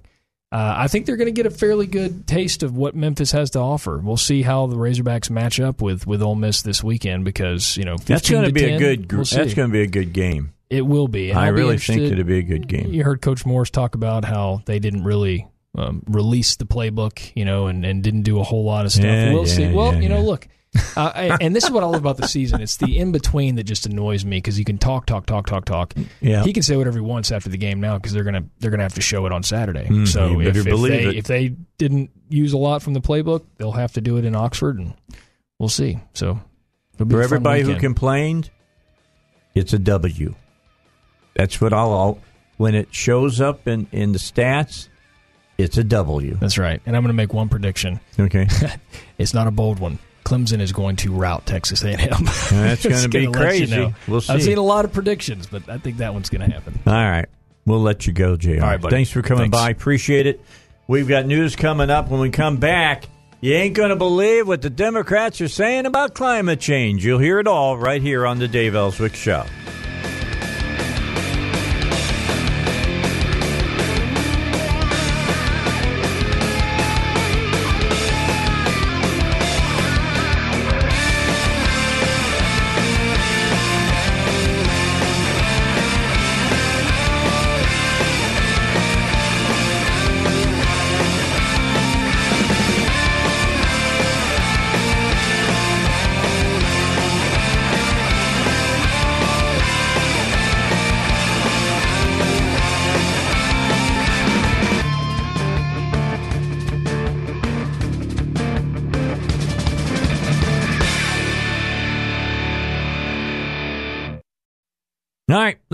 Uh, I think they're going to get a fairly good taste of what Memphis has to offer. We'll see how the Razorbacks match up with with Ole Miss this weekend because you know That's going to be a good. we'll that's going to be a good game. It will be. And I I'll be really think interested- it'll be a good game. You heard Coach Morris talk about how they didn't really um, release the playbook, you know, and, and didn't do a whole lot of stuff. Yeah, we'll yeah, see. Well, yeah, you know, look, uh, I, and this is what I love about the season. It's the in between that just annoys me because you can talk, talk, talk, talk, talk. Yeah. He can say whatever he wants after the game now because they're gonna they're gonna have to show it on Saturday. Mm, so if, if they it. if they didn't use a lot from the playbook, they'll have to do it in Oxford, and we'll see. So be For everybody who complained, it's a W. That's what I'll. I'll when it shows up in in the stats, it's a W. That's right. And I'm going to make one prediction. Okay, [laughs] It's not a bold one. Clemson is going to rout Texas A&M. That's gonna [laughs] be gonna let you crazy. know. We'll see. I've seen a lot of predictions, but I think that one's going to happen. all right. We'll let you go, J.R. All right, buddy. Thanks for coming Thanks. by. Appreciate it. We've got news coming up when we come back. You ain't going to believe what the Democrats are saying about climate change. You'll hear it all right here on the Dave Elswick Show.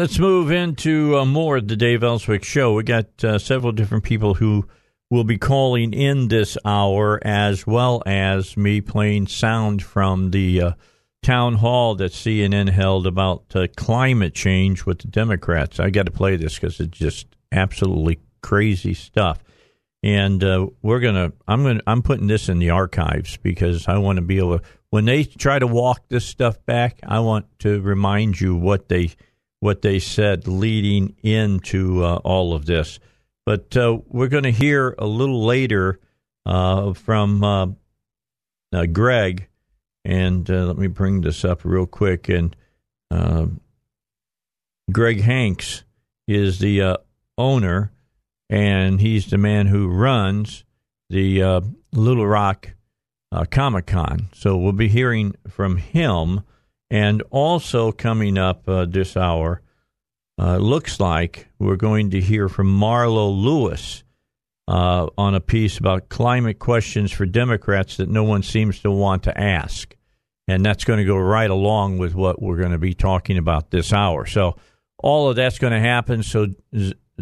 Let's move into uh, more of the Dave Elswick show. We got uh, several different people who will be calling in this hour, as well as me playing sound from the uh, town hall that CNN held about uh, climate change with the Democrats. I got to play this because it's just absolutely crazy stuff. And uh, we're gonna, I'm gonna, I'm putting this in the archives because I want to be able to. When they try to walk this stuff back, I want to remind you what they what they said leading into uh, all of this. But uh, we're going to hear a little later uh, from uh, uh, Greg, and uh, let me bring this up real quick. And Greg Hanks is the owner, and he's the man who runs the Little Rock Comic Con. So we'll be hearing from him and also coming up uh, this hour, uh, looks like we're going to hear from Marlo Lewis uh, on a piece about climate questions for Democrats that no one seems to want to ask. And that's going to go right along with what we're going to be talking about this hour. So all of that's going to happen. So,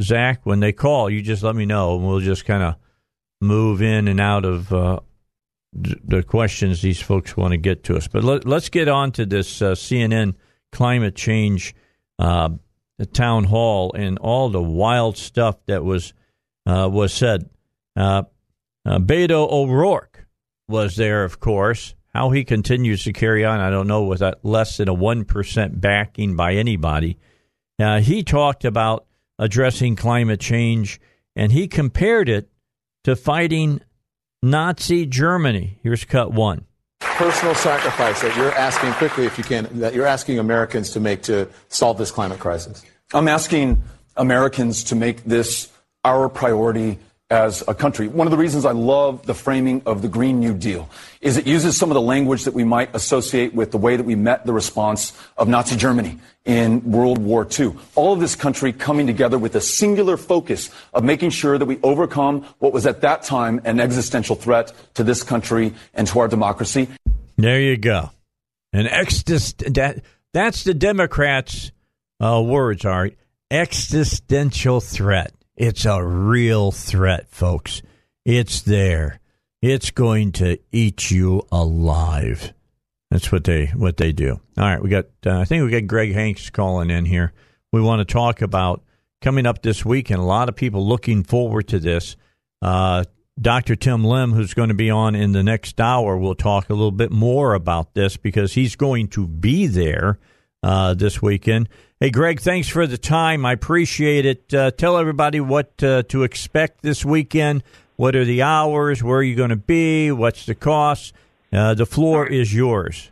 Zach, when they call, you just let me know, and we'll just kind of move in and out of uh, the questions these folks want to get to us. But let, us get on to this uh, CNN climate change uh, town hall and all the wild stuff that was uh, was said. Uh, uh, Beto O'Rourke was there, of course. How he continues to carry on, I don't know, with that less than a one percent backing by anybody. Uh, he talked about addressing climate change, and he compared it to fighting Nazi Germany. Here's cut one. Personal sacrifice that you're asking quickly, if you can, that you're asking Americans to make to solve this climate crisis. I'm asking Americans to make this our priority as a country. One of the reasons I love the framing of the Green New Deal is it uses some of the language that we might associate with the way that we met the response of Nazi Germany in World War II. All of this country coming together with a singular focus of making sure that we overcome what was at that time an existential threat to this country and to our democracy. There you go. An exist that that's the Democrats' uh, words are existential threat. It's a real threat, folks. It's there. It's going to eat you alive. That's what they what they do. All right, we got. Uh, I think we got Greg Hanks calling in here. We want to talk about coming up this week, and a lot of people looking forward to this. Uh, Dr. Tim Lim, who's going to be on in the next hour, will talk a little bit more about this because he's going to be there uh, this weekend. Hey, Greg, thanks for the time. I appreciate it. Uh, tell everybody what uh, to expect this weekend. What are the hours? Where are you going to be? What's the cost? Uh, the floor is yours.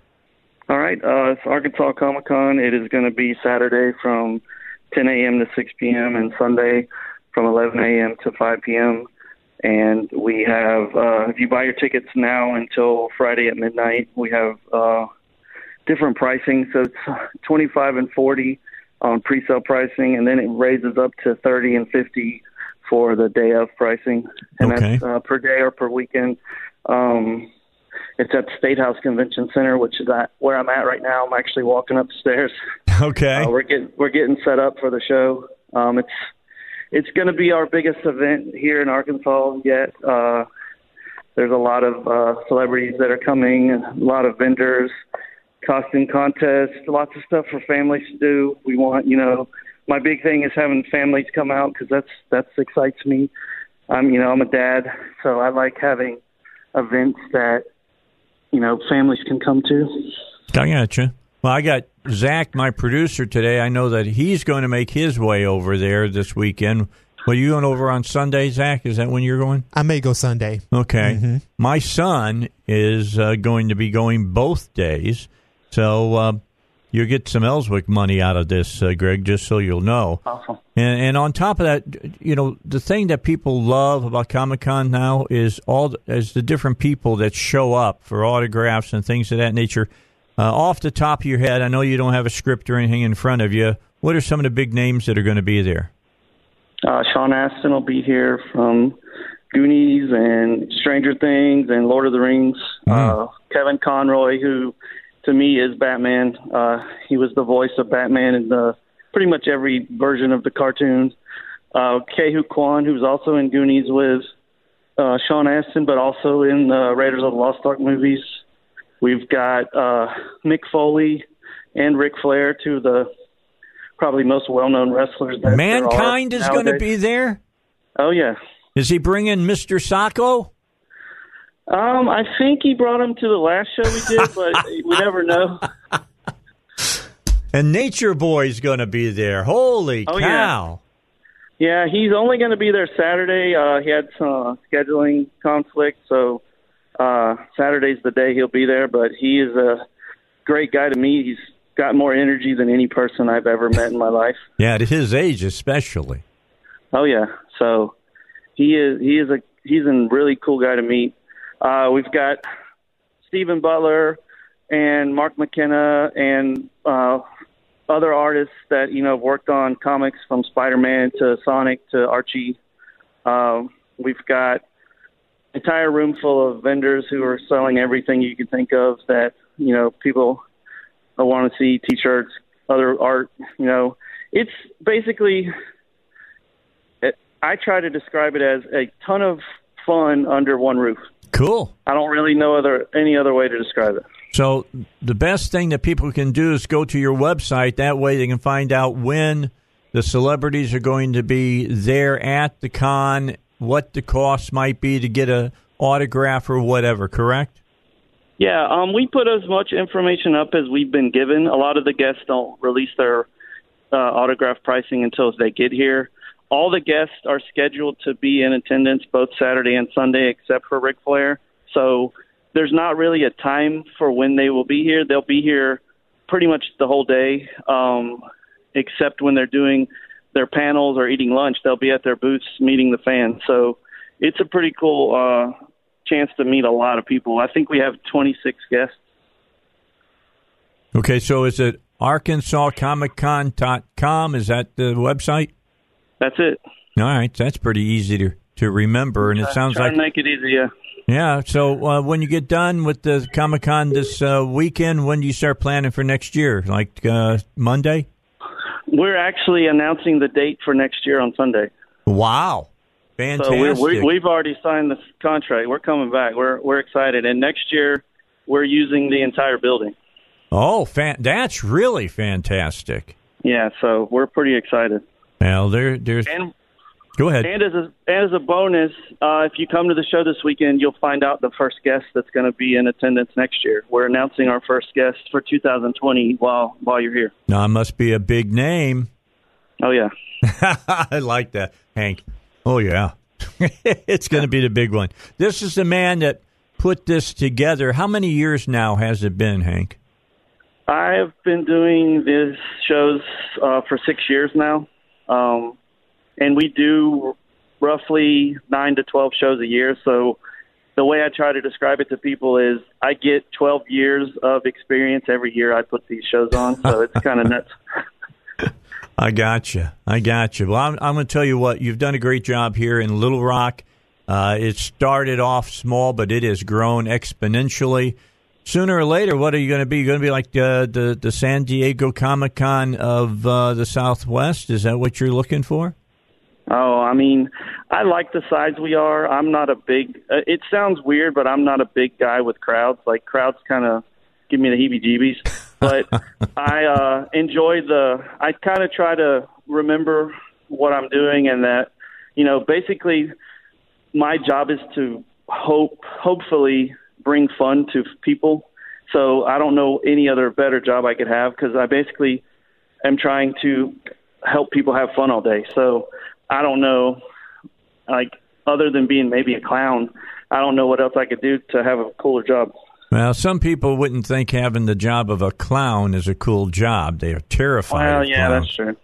All right. Uh, it's Arkansas Comic Con. It is going to be Saturday from 10 a.m. to 6 p.m. and Sunday from 11 a.m. to 5 p.m. And we have, uh, if you buy your tickets now until Friday at midnight, we have uh, different pricing. So it's 25 and 40 on pre-sale pricing, and then it raises up to 30 and 50 for the day of pricing, and okay. that's uh, per day or per weekend. Um, it's at the State House Convention Center, which is at where I'm at right now. I'm actually walking upstairs. [laughs] Okay, uh, we're getting we're getting set up for the show. Um, it's it's going to be our biggest event here in Arkansas yet. Uh, there's a lot of uh, celebrities that are coming, a lot of vendors costume contest, lots of stuff for families to do. We want, you know, my big thing is having families come out because that's that's excites me. I'm, you know, I'm a dad, so I like having events that you know families can come to. I gotcha. Well, I got Zach, my producer today. I know that he's going to make his way over there this weekend. Well, you going over on Sunday, Zach? Is that when you're going? I may go Sunday. Okay. Mm-hmm. My son is uh, going to be going both days. So uh, you get some Elswick money out of this, uh, Greg, just so you'll know. Awesome. And, and on top of that, you know, the thing that people love about Comic Con now is all the, is the different people that show up for autographs and things of that nature. Uh, off the top of your head, I know you don't have a script or anything in front of you. What are some of the big names that are going to be there? Uh, Sean Astin will be here from Goonies and Stranger Things and Lord of the Rings. Mm. Uh, Kevin Conroy, who to me is Batman. Uh, he was the voice of Batman in the pretty much every version of the cartoons. Uh, Ke Huy Quan, who's also in Goonies with uh, Sean Astin, but also in the Raiders of the Lost Ark movies. We've got uh, Mick Foley and Ric Flair, two of the probably most well-known wrestlers. That Mankind is going to be there. Oh yeah. Is he bringing Mister Socko? Um, I think he brought him to the last show we did, but [laughs] we never know. And Nature Boy's going to be there. Holy Oh, cow! Yeah, he's only going to be there Saturday. Uh, he had some uh, scheduling conflict, so uh, Saturday's the day he'll be there. But he is a great guy to meet. He's got more energy than any person I've ever met in my life. [laughs] Yeah, at his age especially. Oh yeah, so he is he is a he's a really cool guy to meet. Uh, we've got Stephen Butler and Mark McKenna and uh, other artists that you know have worked on comics from Spider-Man to Sonic to Archie. Um, we've got entire room full of vendors who are selling everything you can think of that you know people want to see T-shirts, other art. You know, it's basically I try to describe it as a ton of fun under one roof. Cool. I don't really know other any other way to describe it. So the best thing that people can do is go to your website. That way they can find out when the celebrities are going to be there at the con, what the cost might be to get a autograph or whatever. Correct? Yeah, um, we put as much information up as we've been given. A lot of the guests don't release their uh, autograph pricing until they get here. All the guests are scheduled to be in attendance both Saturday and Sunday, except for Ric Flair. So there's not really a time for when they will be here. They'll be here pretty much the whole day, um, except when they're doing their panels or eating lunch. They'll be at their booths meeting the fans. So it's a pretty cool uh, chance to meet a lot of people. I think we have 26 guests. Okay, so is it arkansascomiccon.com? Is that the website? That's it. All right, that's pretty easy to, to remember, and it sounds like make it easy. Yeah. yeah. So uh, when you get done with the Comic Con this uh, weekend, when do you start planning for next year? Like uh, Monday? We're actually announcing the date for next year on Sunday. Wow, So fantastic! we're, we, we've already signed the contract. We're coming back. We're we're excited, and next year we're using the entire building. oh, fan- that's really fantastic. Yeah, so we're pretty excited. Well, there, there's. And Go ahead. and as a as a bonus, uh, if you come to the show this weekend, you'll find out the first guest that's going to be in attendance next year. We're announcing our first guest for 2020 while while you're here. Now, it must be a big name. Oh yeah. [laughs] I like that, Hank. Oh yeah, [laughs] it's going to be the big one. This is the man that put this together. How many years now has it been, Hank? I have been doing these shows uh, for six years now, um, and we do roughly nine to twelve shows a year. So the way I try to describe it to people is I get twelve years of experience every year I put these shows on. So it's [laughs] kind of nuts. I got you. I got you. Well, I'm, I'm going to tell you what. You've done a great job here in Little Rock. Uh, it started off small, but it has grown exponentially. Sooner or later, what are you going to be? You're going to be like uh, the the San Diego Comic Con of uh, the Southwest. Is that what you're looking for? Oh, I mean, I like the size we are. I'm not a big. Uh, it sounds weird, but I'm not a big guy with crowds. Like crowds, kind of give me the heebie-jeebies. [laughs] But I uh, enjoy the. I kind of try to remember what I'm doing, and that you know, basically, my job is to hope, hopefully, bring fun to people. So I don't know any other better job I could have because I basically am trying to help people have fun all day. So I don't know, like other than being maybe a clown, I don't know what else I could do to have a cooler job. Well, some people wouldn't think having the job of a clown is a cool job. They are terrified. Well, yeah, that's true.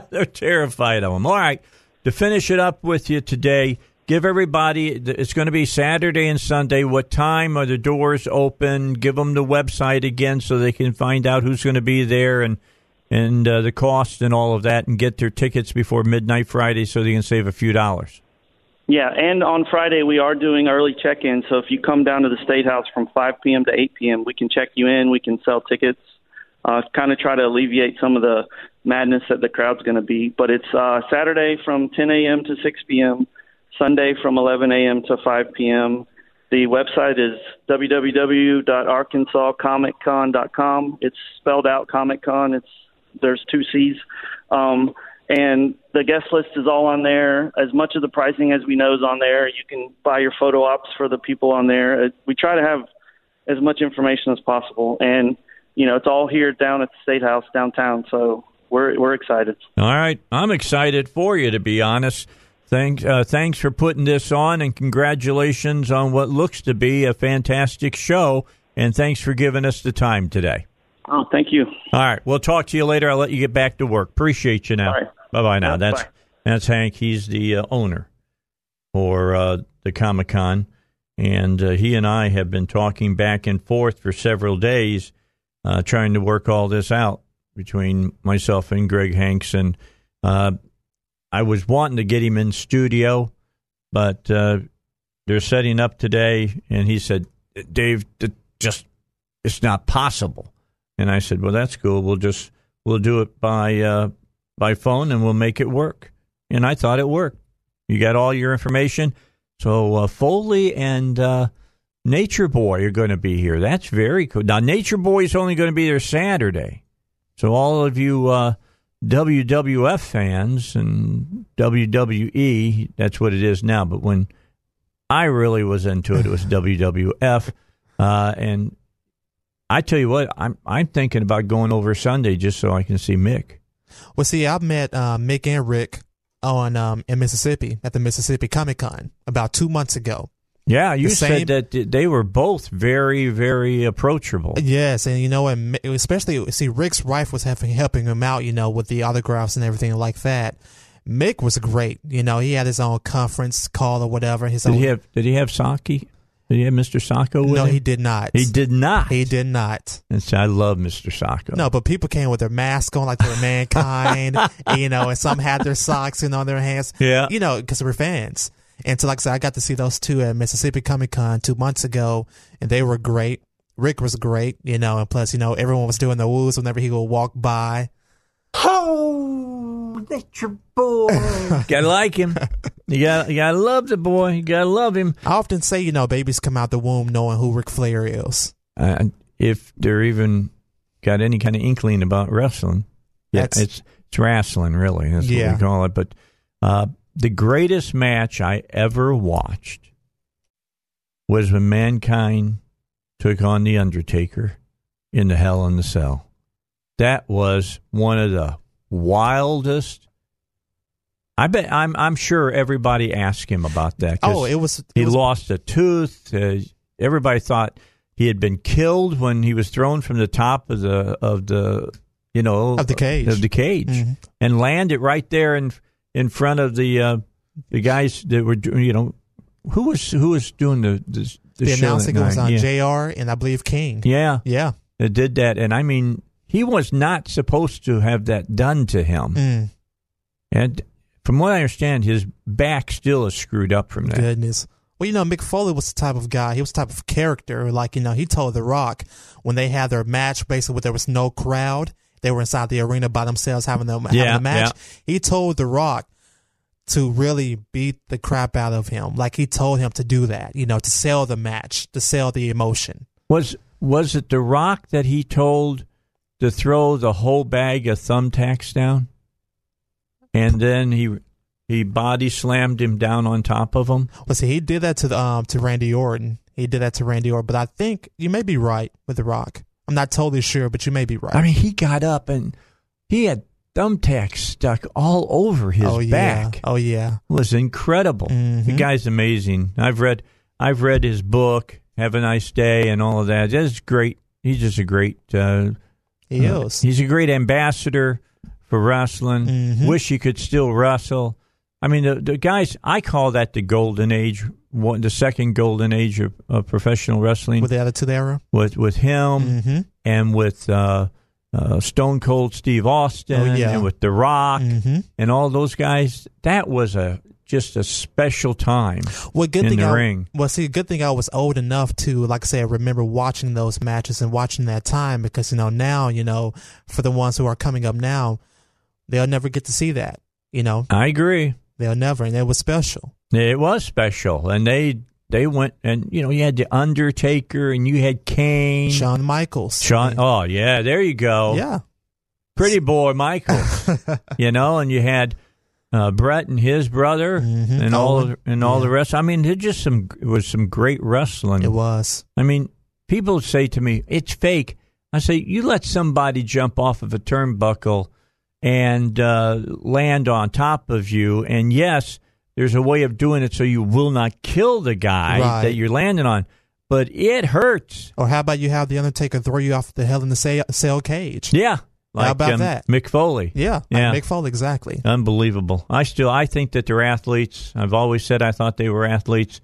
[laughs] They're terrified of them. All right. To finish it up with you today, give everybody, it's going to be Saturday and Sunday. What time are the doors open? Give them the website again so they can find out who's going to be there and and uh, the cost and all of that and get their tickets before midnight Friday so they can save a few dollars. Yeah, and on Friday we are doing early check-in. So if you come down to the State House from 5 p.m. to 8 p.m., we can check you in. We can sell tickets. uh, kind of try to alleviate some of the madness that the crowd's going to be. But it's uh, Saturday from 10 a.m. to 6 p.m., Sunday from 11 a.m. to 5 p.m. The website is www.arkansascomiccon.com. It's spelled out Comic Con. It's there's two C's. Um, and the guest list is all on there. As much of the pricing as we know is on there. You can buy your photo ops for the people on there. Uh, we try to have as much information as possible, and you know it's all here down at the State House downtown. So we're we're excited. All right, I'm excited for you to be honest. Thanks, uh, thanks for putting this on, and congratulations on what looks to be a fantastic show. And thanks for giving us the time today. Oh, thank you. All right, we'll talk to you later. I'll let you get back to work. Appreciate you now. Bye bye now. Yeah, that's bye. that's Hank. He's the uh, owner for uh, the Comic Con, and uh, he and I have been talking back and forth for several days, uh, trying to work all this out between myself and Greg Hanks. And uh, I was wanting to get him in studio, but uh, they're setting up today, and he said, "Dave, just it's not possible." And I said, "Well, that's cool. We'll just we'll do it by uh, by phone, and we'll make it work." And I thought it worked. You got all your information. So uh, Foley and uh, Nature Boy are going to be here. That's very cool. Now Nature Boy is only going to be there Saturday. So all of you uh, WWF fans and WWE, that's what it is now. But when I really was into it, it was [laughs] WWF, uh, and I tell you what, I'm I'm thinking about going over Sunday just so I can see Mick. Well, see, I met uh, Mick and Ric on um, in Mississippi at the Mississippi Comic Con about two months ago. Yeah, you said that they were both very, very approachable. Yes, and you know, and especially see, Ric's wife was having helping him out, you know, with the autographs and everything like that. Mick was great, you know. He had his own conference call or whatever. His Did own. he have Did he have Socko? Did he have Mr. Socko with no, him? he did not. He did not. He did not. And so I love Mr. Socko. No, but people came with their mask on like they were [laughs] mankind, you know, and some had their socks in on their hands. Yeah. You know, because we're fans. And so, like I said, I got to see those two at Mississippi Comic Con two months ago, and they were great. Ric was great, you know, and plus, you know, everyone was doing the woos whenever he would walk by. Oh, that's your boy. [laughs] gotta like him. You gotta, you gotta love the boy. You gotta love him. I often say, you know, babies come out the womb knowing who Ric Flair is. Uh, if they're even got any kind of inkling about wrestling, yeah, it's it's wrestling, really. That's Yeah. what we call it. But uh, the greatest match I ever watched was when Mankind took on the Undertaker in the Hell in the Cell. That was one of the wildest. I bet I'm I'm sure everybody asked him about that. Oh, it was- it he was- lost a tooth. Uh, everybody thought he had been killed when he was thrown from the top of the of the you know Of the cage. of the cage Mhm. and landed right there in in front of the uh, the guys that were you know who was who was doing the the, the, The, announcing that was on yeah. JR and I believe King. Yeah, Yeah. that did that, and I mean, he was not supposed to have that done to him. Mm, And from what I understand, his back still is screwed up from that. goodness. Well, you know, Mick Foley was the type of guy. He was the type of character. Like, you know, he told The Rock when they had their match, basically, where there was no crowd, they were inside the arena by themselves having the, having Yeah, the match. yeah. He told The Rock to really beat the crap out of him. Like, he told him to do that, you know, to sell the match, to sell the emotion. Was was it The Rock that he told to throw the whole bag of thumbtacks down, and then he he body slammed him down on top of him? Well, see, he did that to the, um to Randy Orton. He did that to Randy Orton, but I think you may be right with The Rock. I'm not totally sure, but you may be right. I mean, he got up and he had thumbtacks stuck all over his oh yeah, back. oh yeah. It was incredible. Mhm. The guy's amazing. I've read I've read his book, Have a Nice Day, and all of that. That's great. He's just a great. Uh, He uh, is. He's a great ambassador for wrestling. Mhm. Wish he could still wrestle. I mean, the, the guys. I call that the golden age. One, the second golden age of, of professional wrestling With the Attitude Era. with with him Mhm. and with uh, uh, Stone Cold Steve Austin Oh, yeah. and with The Rock Mhm. and all those guys. That was a just a special time Well, good in thing the I, ring. Well, see, good thing I was old enough to, like I said, remember watching those matches and watching that time because you know now, you know, for the ones who are coming up now, they'll never get to see that. You know, I agree. they'll never, and it was special. It was special, and they they went and you know you had the Undertaker and you had Kane, Shawn Michaels, Shawn. Oh yeah, there you go. yeah, pretty boy Michael. [laughs] you know, and you had uh, Bret and his brother and all of, and all Mm-hmm. Yeah. the rest. I mean, it just some it was some great wrestling. it was. I mean, people say to me, "It's fake." I say, "You let somebody jump off of a turnbuckle and uh, land on top of you, and yes, there's a way of doing it so you will not kill the guy Right. that you're landing on, but it hurts." Or how about you have the Undertaker throw you off the Hell in the Cell, cell cage? Yeah, like How about um, that? Mick Foley. Yeah, Yeah. like Mick Foley, exactly. Unbelievable. I still I think that they're athletes. I've always said I thought they were athletes.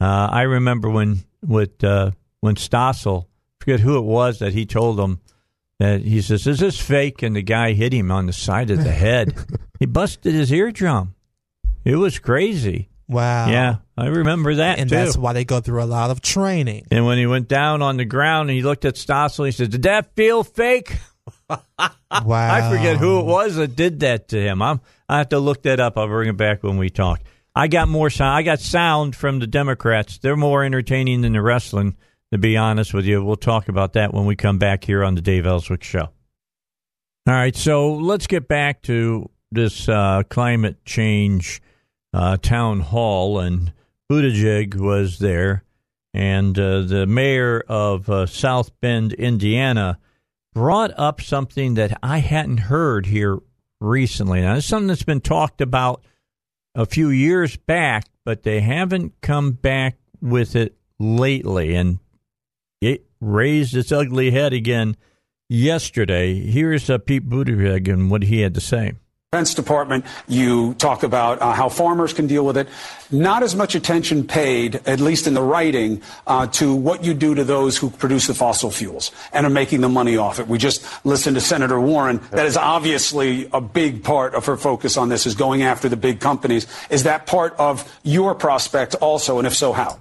Uh, I remember when with uh, when Stossel, forget who it was that he told him that he says, "Is this fake?" And the guy hit him on the side of the [laughs] head. he busted his eardrum. It was crazy. Wow. Yeah, I remember that and too. that's why they go through a lot of training. and when he went down on the ground and he looked at Stossel, he said, "Did that feel fake?" [laughs] Wow. I forget who it was that did that to him. I'm, I have to look that up. I'll bring it back when we talk. I got more sound. I got sound from the Democrats. They're more entertaining than the wrestling, to be honest with you. We'll talk about that when we come back here on the Dave Elswick Show. All right, so let's get back to this uh, climate change uh, town hall, and Buttigieg was there, and uh, the mayor of uh, South Bend, Indiana, brought up something that I hadn't heard here recently. Now, it's something that's been talked about a few years back, but they haven't come back with it lately, and it raised its ugly head again yesterday. Here's uh, Pete Buttigieg and what he had to say. Defense Department, you talk about uh, how farmers can deal with it. Not as much attention paid, at least in the writing, uh, to what you do to those who produce the fossil fuels and are making the money off it. We just listened to Senator Warren. That is obviously a big part of her focus on this is going after the big companies. Is that part of your prospect also, and if so, how?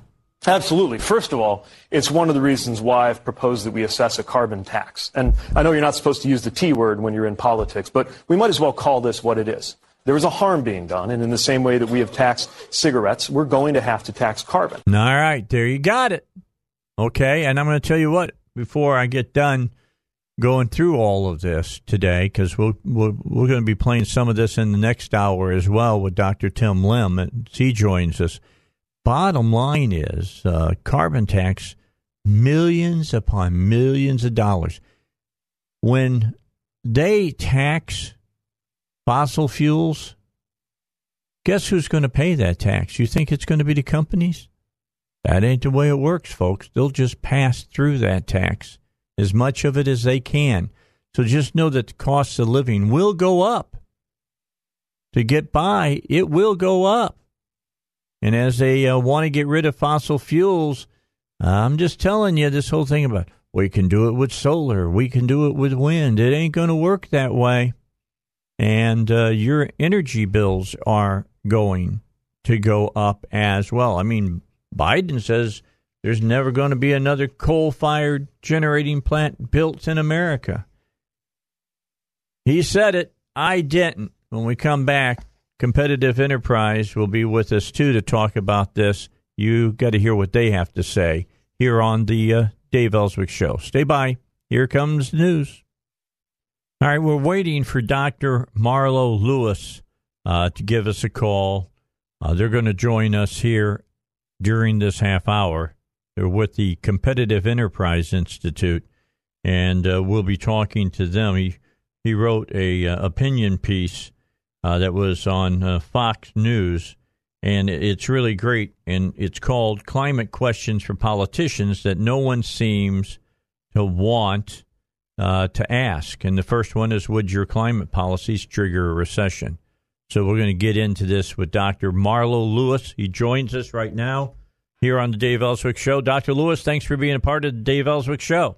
Absolutely. First of all, it's one of the reasons why I've proposed that we assess a carbon tax. And I know you're not supposed to use the T word when you're in politics, but we might as well call this what it is. There is a harm being done, and in the same way that we have taxed cigarettes, we're going to have to tax carbon. All right, there you got it. Okay, and I'm going to tell you what before I get done going through all of this today, because we'll, we'll, we're going to be playing some of this in the next hour as well with Dr. Tim Lim, and he joins us. Bottom line is, uh, carbon tax, millions upon millions of dollars. When they tax fossil fuels, guess who's going to pay that tax? You think it's going to be the companies? That ain't the way it works, folks. They'll just pass through that tax, as much of it as they can. So just know that the cost of living will go up. To get by, it will go up. And as they uh, want to get rid of fossil fuels, I'm just telling you this whole thing about we can do it with solar, we can do it with wind. It ain't going to work that way. And uh, your energy bills are going to go up as well. I mean, Biden says there's never going to be another coal fired generating plant built in America. He said it. I didn't. When we come back, Competitive Enterprise will be with us too to talk about this. You got to hear what they have to say here on the uh, Dave Elswick Show. Stay by. Here comes the news. All right, we're waiting for Dr. Marlo Lewis uh, to give us a call. Uh, they're going to join us here during this half hour. They're with the Competitive Enterprise Institute, and uh, we'll be talking to them. He he wrote a uh, opinion piece uh, that was on uh, Fox News, and it's really great. And it's called "Climate Questions for Politicians That No One Seems to Want uh, to Ask." And the first one is, "Would your climate policies trigger a recession?" So we're going to get into this with Dr. Marlo Lewis. He joins us right now here on the Dave Elswick Show. Dr. Lewis, thanks for being a part of the Dave Elswick Show.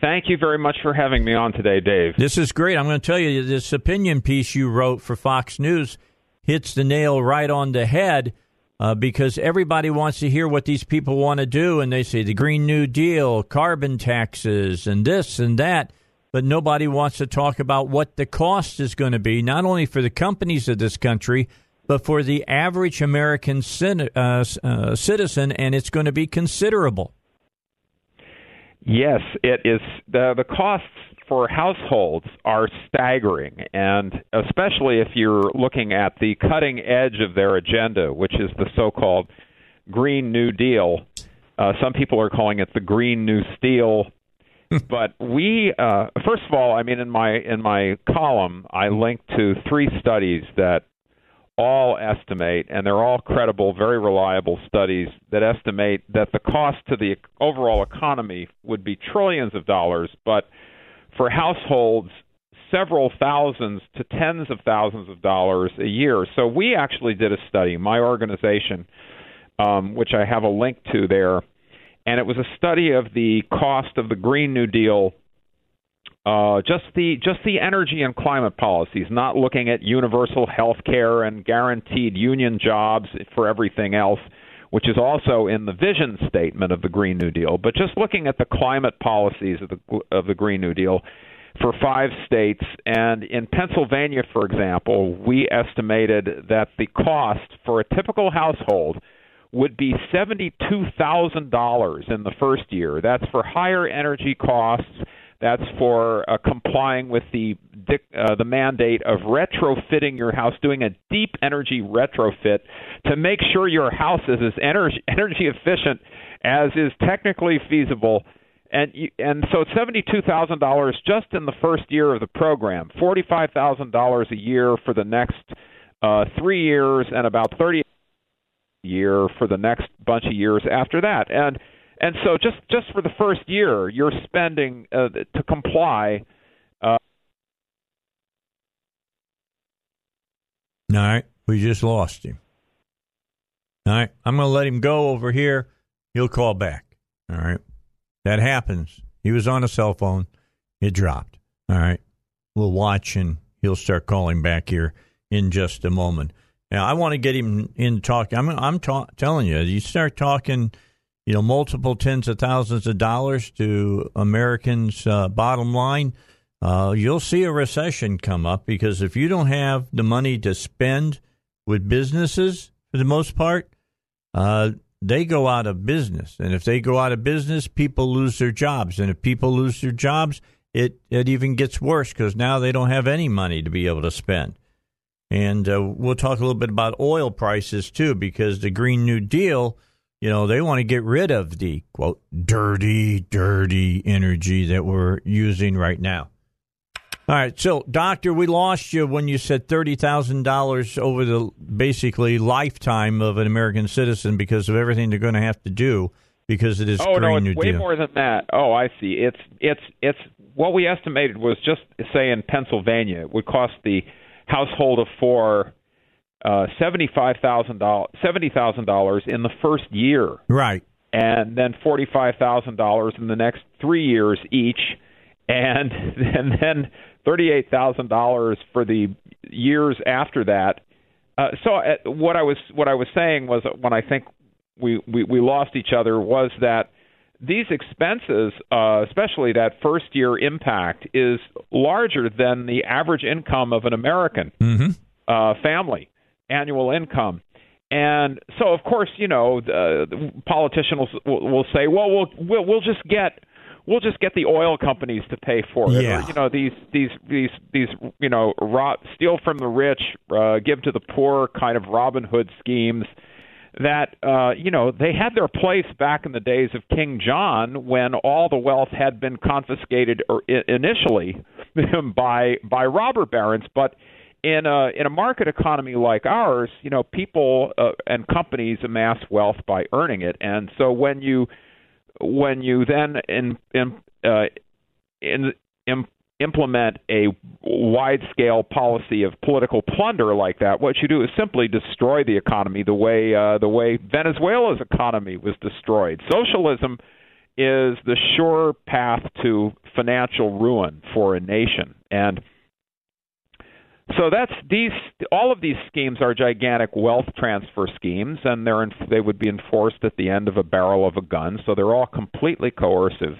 Thank you very much for having me on today, Dave. This is great. I'm going to tell you this opinion piece you wrote for Fox News. hits the nail right on the head uh, because everybody wants to hear what these people want to do, and they say the Green New Deal, carbon taxes, and this and that. But nobody wants to talk about what the cost is going to be, not only for the companies of this country, but for the average American uh, uh, citizen, and it's going to be considerable. Yes, it is. The, the costs for households are staggering, and especially if you're looking at the cutting edge of their agenda, which is the so called Green New Deal. Uh, some people are calling it the Green New Steal. but we, uh, first of all, I mean, in my in my column, I linked to three studies that all estimate, and they're all credible, very reliable studies that estimate that the cost to the overall economy would be trillions of dollars, but for households, several thousands to tens of thousands of dollars a year. So we actually did a study, my organization, um, which I have a link to there, and it was a study of the cost of the Green New Deal uh, just the just the energy and climate policies, not looking at universal health care and guaranteed union jobs for everything else, which is also in the vision statement of the Green New Deal, but just looking at the climate policies of the of the Green New Deal for five states. And in Pennsylvania, for example, we estimated that the cost for a typical household would be $72,000 in the first year. That's for higher energy costs that's for uh, complying with the uh, the mandate of retrofitting your house, doing a deep energy retrofit to make sure your house is as energy energy efficient as is technically feasible. And you, and so it's seventy two thousand dollars just in the first year of the program, forty five thousand dollars a year for the next uh, three years, and about thirty year for the next bunch of years after that. And and so just just for the first year, you're spending uh, to comply. Uh, All right, we just lost him. All right, I'm going to let him go over here. He'll call back. All right, that happens. He was on a cell phone. It dropped. All right, we'll watch and he'll start calling back here in just a moment. Now, I want to get him in talking. I'm I'm ta- telling you, you start talking you know, multiple tens of thousands of dollars to Americans' uh, bottom line, uh, you'll see a recession come up because if you don't have the money to spend with businesses, for the most part, uh, they go out of business. And if they go out of business, people lose their jobs. And if people lose their jobs, it, it even gets worse because now they don't have any money to be able to spend. And uh, we'll talk a little bit about oil prices too, because the Green New Deal you know, they want to get rid of the quote dirty, dirty energy that we're using right now. All right, so doctor, we lost you when you said thirty thousand dollars over the basically lifetime of an American citizen because of everything they're going to have to do because it is oh Green no, it's way Deal. more than that. Oh, I see. It's it's it's what we estimated was just say in Pennsylvania it would cost the household of four uh, seventy-five thousand dollars, seventy thousand dollars in the first year, right, and then forty-five thousand dollars in the next three years each, and [laughs] and then thirty-eight thousand dollars for the years after that. Uh, so uh, what I was what I was saying was when I think we we, we lost each other was that these expenses, uh, especially that first year impact, is larger than the average income of an American mm-hmm. uh, family annual income. And so, of course, you know, the, the politicians will, will say, "Well, we'll we'll we'll just get we'll just get the oil companies to pay for it." Yeah. Or, you know, these these these these you know, rob, steal from the rich, uh, give to the poor kind of Robin Hood schemes that uh, you know they had their place back in the days of King John when all the wealth had been confiscated or initially [laughs] by by robber barons, but in a in a market economy like ours, you know, people uh, and companies amass wealth by earning it, and so when you when you then in, in, uh, in, in implement a wide scale policy of political plunder like that, what you do is simply destroy the economy the way uh, the way Venezuela's economy was destroyed. Socialism is the sure path to financial ruin for a nation, and so that's these. All of these schemes are gigantic wealth transfer schemes, and they're in, they would be enforced at the end of a barrel of a gun. So they're all completely coercive.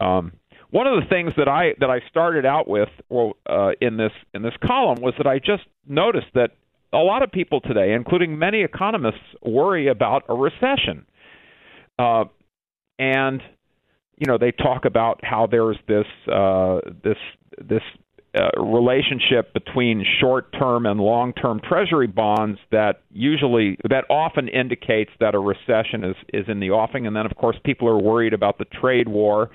Um, one of the things that I that I started out with well, uh, in this in this column was that I just noticed that a lot of people today, including many economists, worry about a recession, uh, and you know they talk about how there's this uh, this this uh, relationship between short-term and long-term treasury bonds that usually that often indicates that a recession is is in the offing and then of course people are worried about the trade war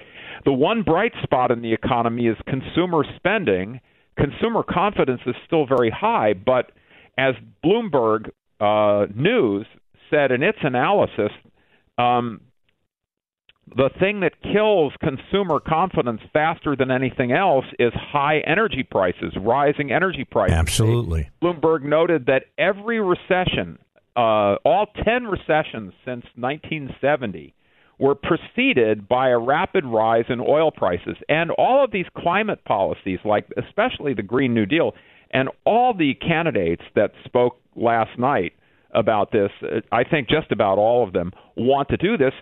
the one bright spot in the economy is consumer spending. Consumer confidence is still very high, but as Bloomberg uh, News said in its analysis, um, the thing that kills consumer confidence faster than anything else is high energy prices, rising energy prices. Absolutely. Bloomberg noted that every recession, uh, all 10 recessions since 1970, were preceded by a rapid rise in oil prices. And all of these climate policies, like especially the Green New Deal, and all the candidates that spoke last night about this, uh, I think just about all of them want to do this.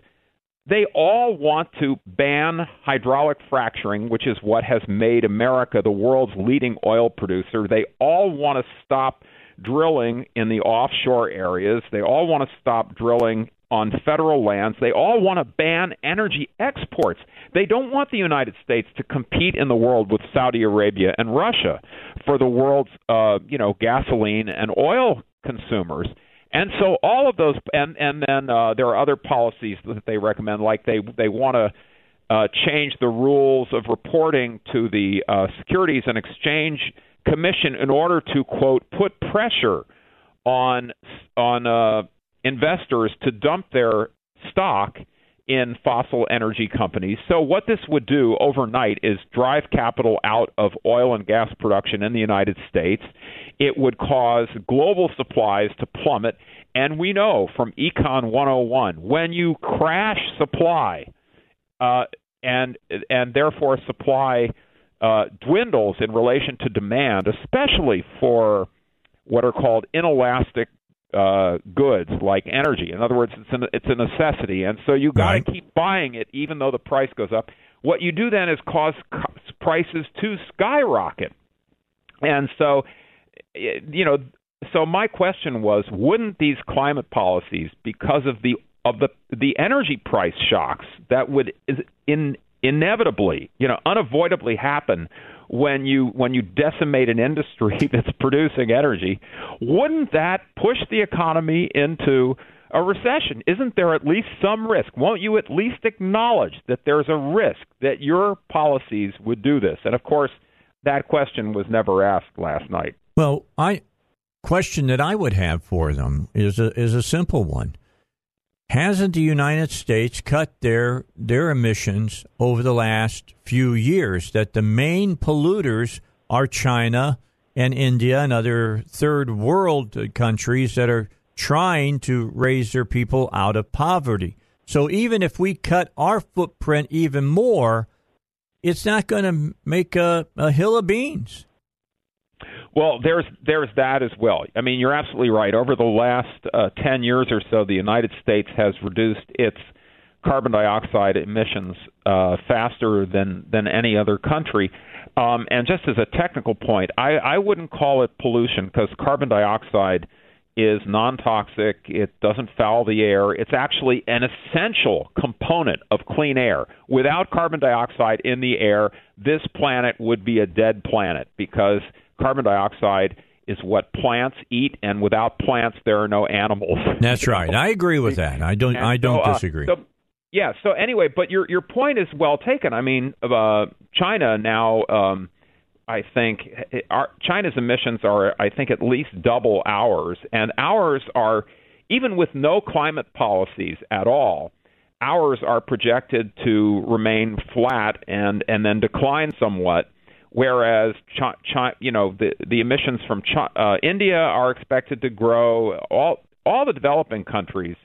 They all want to ban hydraulic fracturing, which is what has made America the world's leading oil producer. They all want to stop drilling in the offshore areas. They all want to stop drilling on federal lands. They all want to ban energy exports. They don't want the United States to compete in the world with Saudi Arabia and Russia for the world's, uh, you know, gasoline and oil consumers. And so all of those, and and then uh, there are other policies that they recommend, like they they want to. Uh, change the rules of reporting to the uh, Securities and Exchange Commission in order to quote put pressure on on uh, investors to dump their stock in fossil energy companies. So, what this would do overnight is drive capital out of oil and gas production in the United States. It would cause global supplies to plummet. And we know from Econ 101 when you crash supply uh, and and therefore supply uh, dwindles in relation to demand, especially for what are called inelastic uh, goods like energy. In other words, it's a, it's a necessity, and so you got to right. keep buying it even though the price goes up. What you do then is cause prices to skyrocket, and so you know. So my question was, wouldn't these climate policies, because of the of the the energy price shocks that would in inevitably, you know, unavoidably happen when you when you decimate an industry [laughs] that's producing energy, wouldn't that push the economy into a recession? Isn't there at least some risk? Won't you at least acknowledge that there's a risk that your policies would do this? And of course, that question was never asked last night. Well, I question that I would have for them is a is a simple one hasn't the United States cut their their emissions over the last few years? That the main polluters are China and India and other third world countries that are trying to raise their people out of poverty. So even if we cut our footprint even more, it's not going to make a, a hill of beans. Well, there's there's that as well. I mean, you're absolutely right. Over the last uh, 10 years or so, the United States has reduced its carbon dioxide emissions uh, faster than than any other country. Um, and just as a technical point, I, I wouldn't call it pollution because carbon dioxide is non-toxic. It doesn't foul the air. It's actually an essential component of clean air. Without carbon dioxide in the air, this planet would be a dead planet because carbon dioxide is what plants eat, and without plants, there are no animals. That's right. I agree with that. I don't. And I don't so, uh, disagree. So, yeah. So anyway, but your your point is well taken. I mean, uh, China now. Um, I think our, China's emissions are, I think, at least double ours, and ours are, even with no climate policies at all, ours are projected to remain flat and and then decline somewhat whereas Chi- Chi- you know the the emissions from Chi- uh, India are expected to grow. All all the developing countries,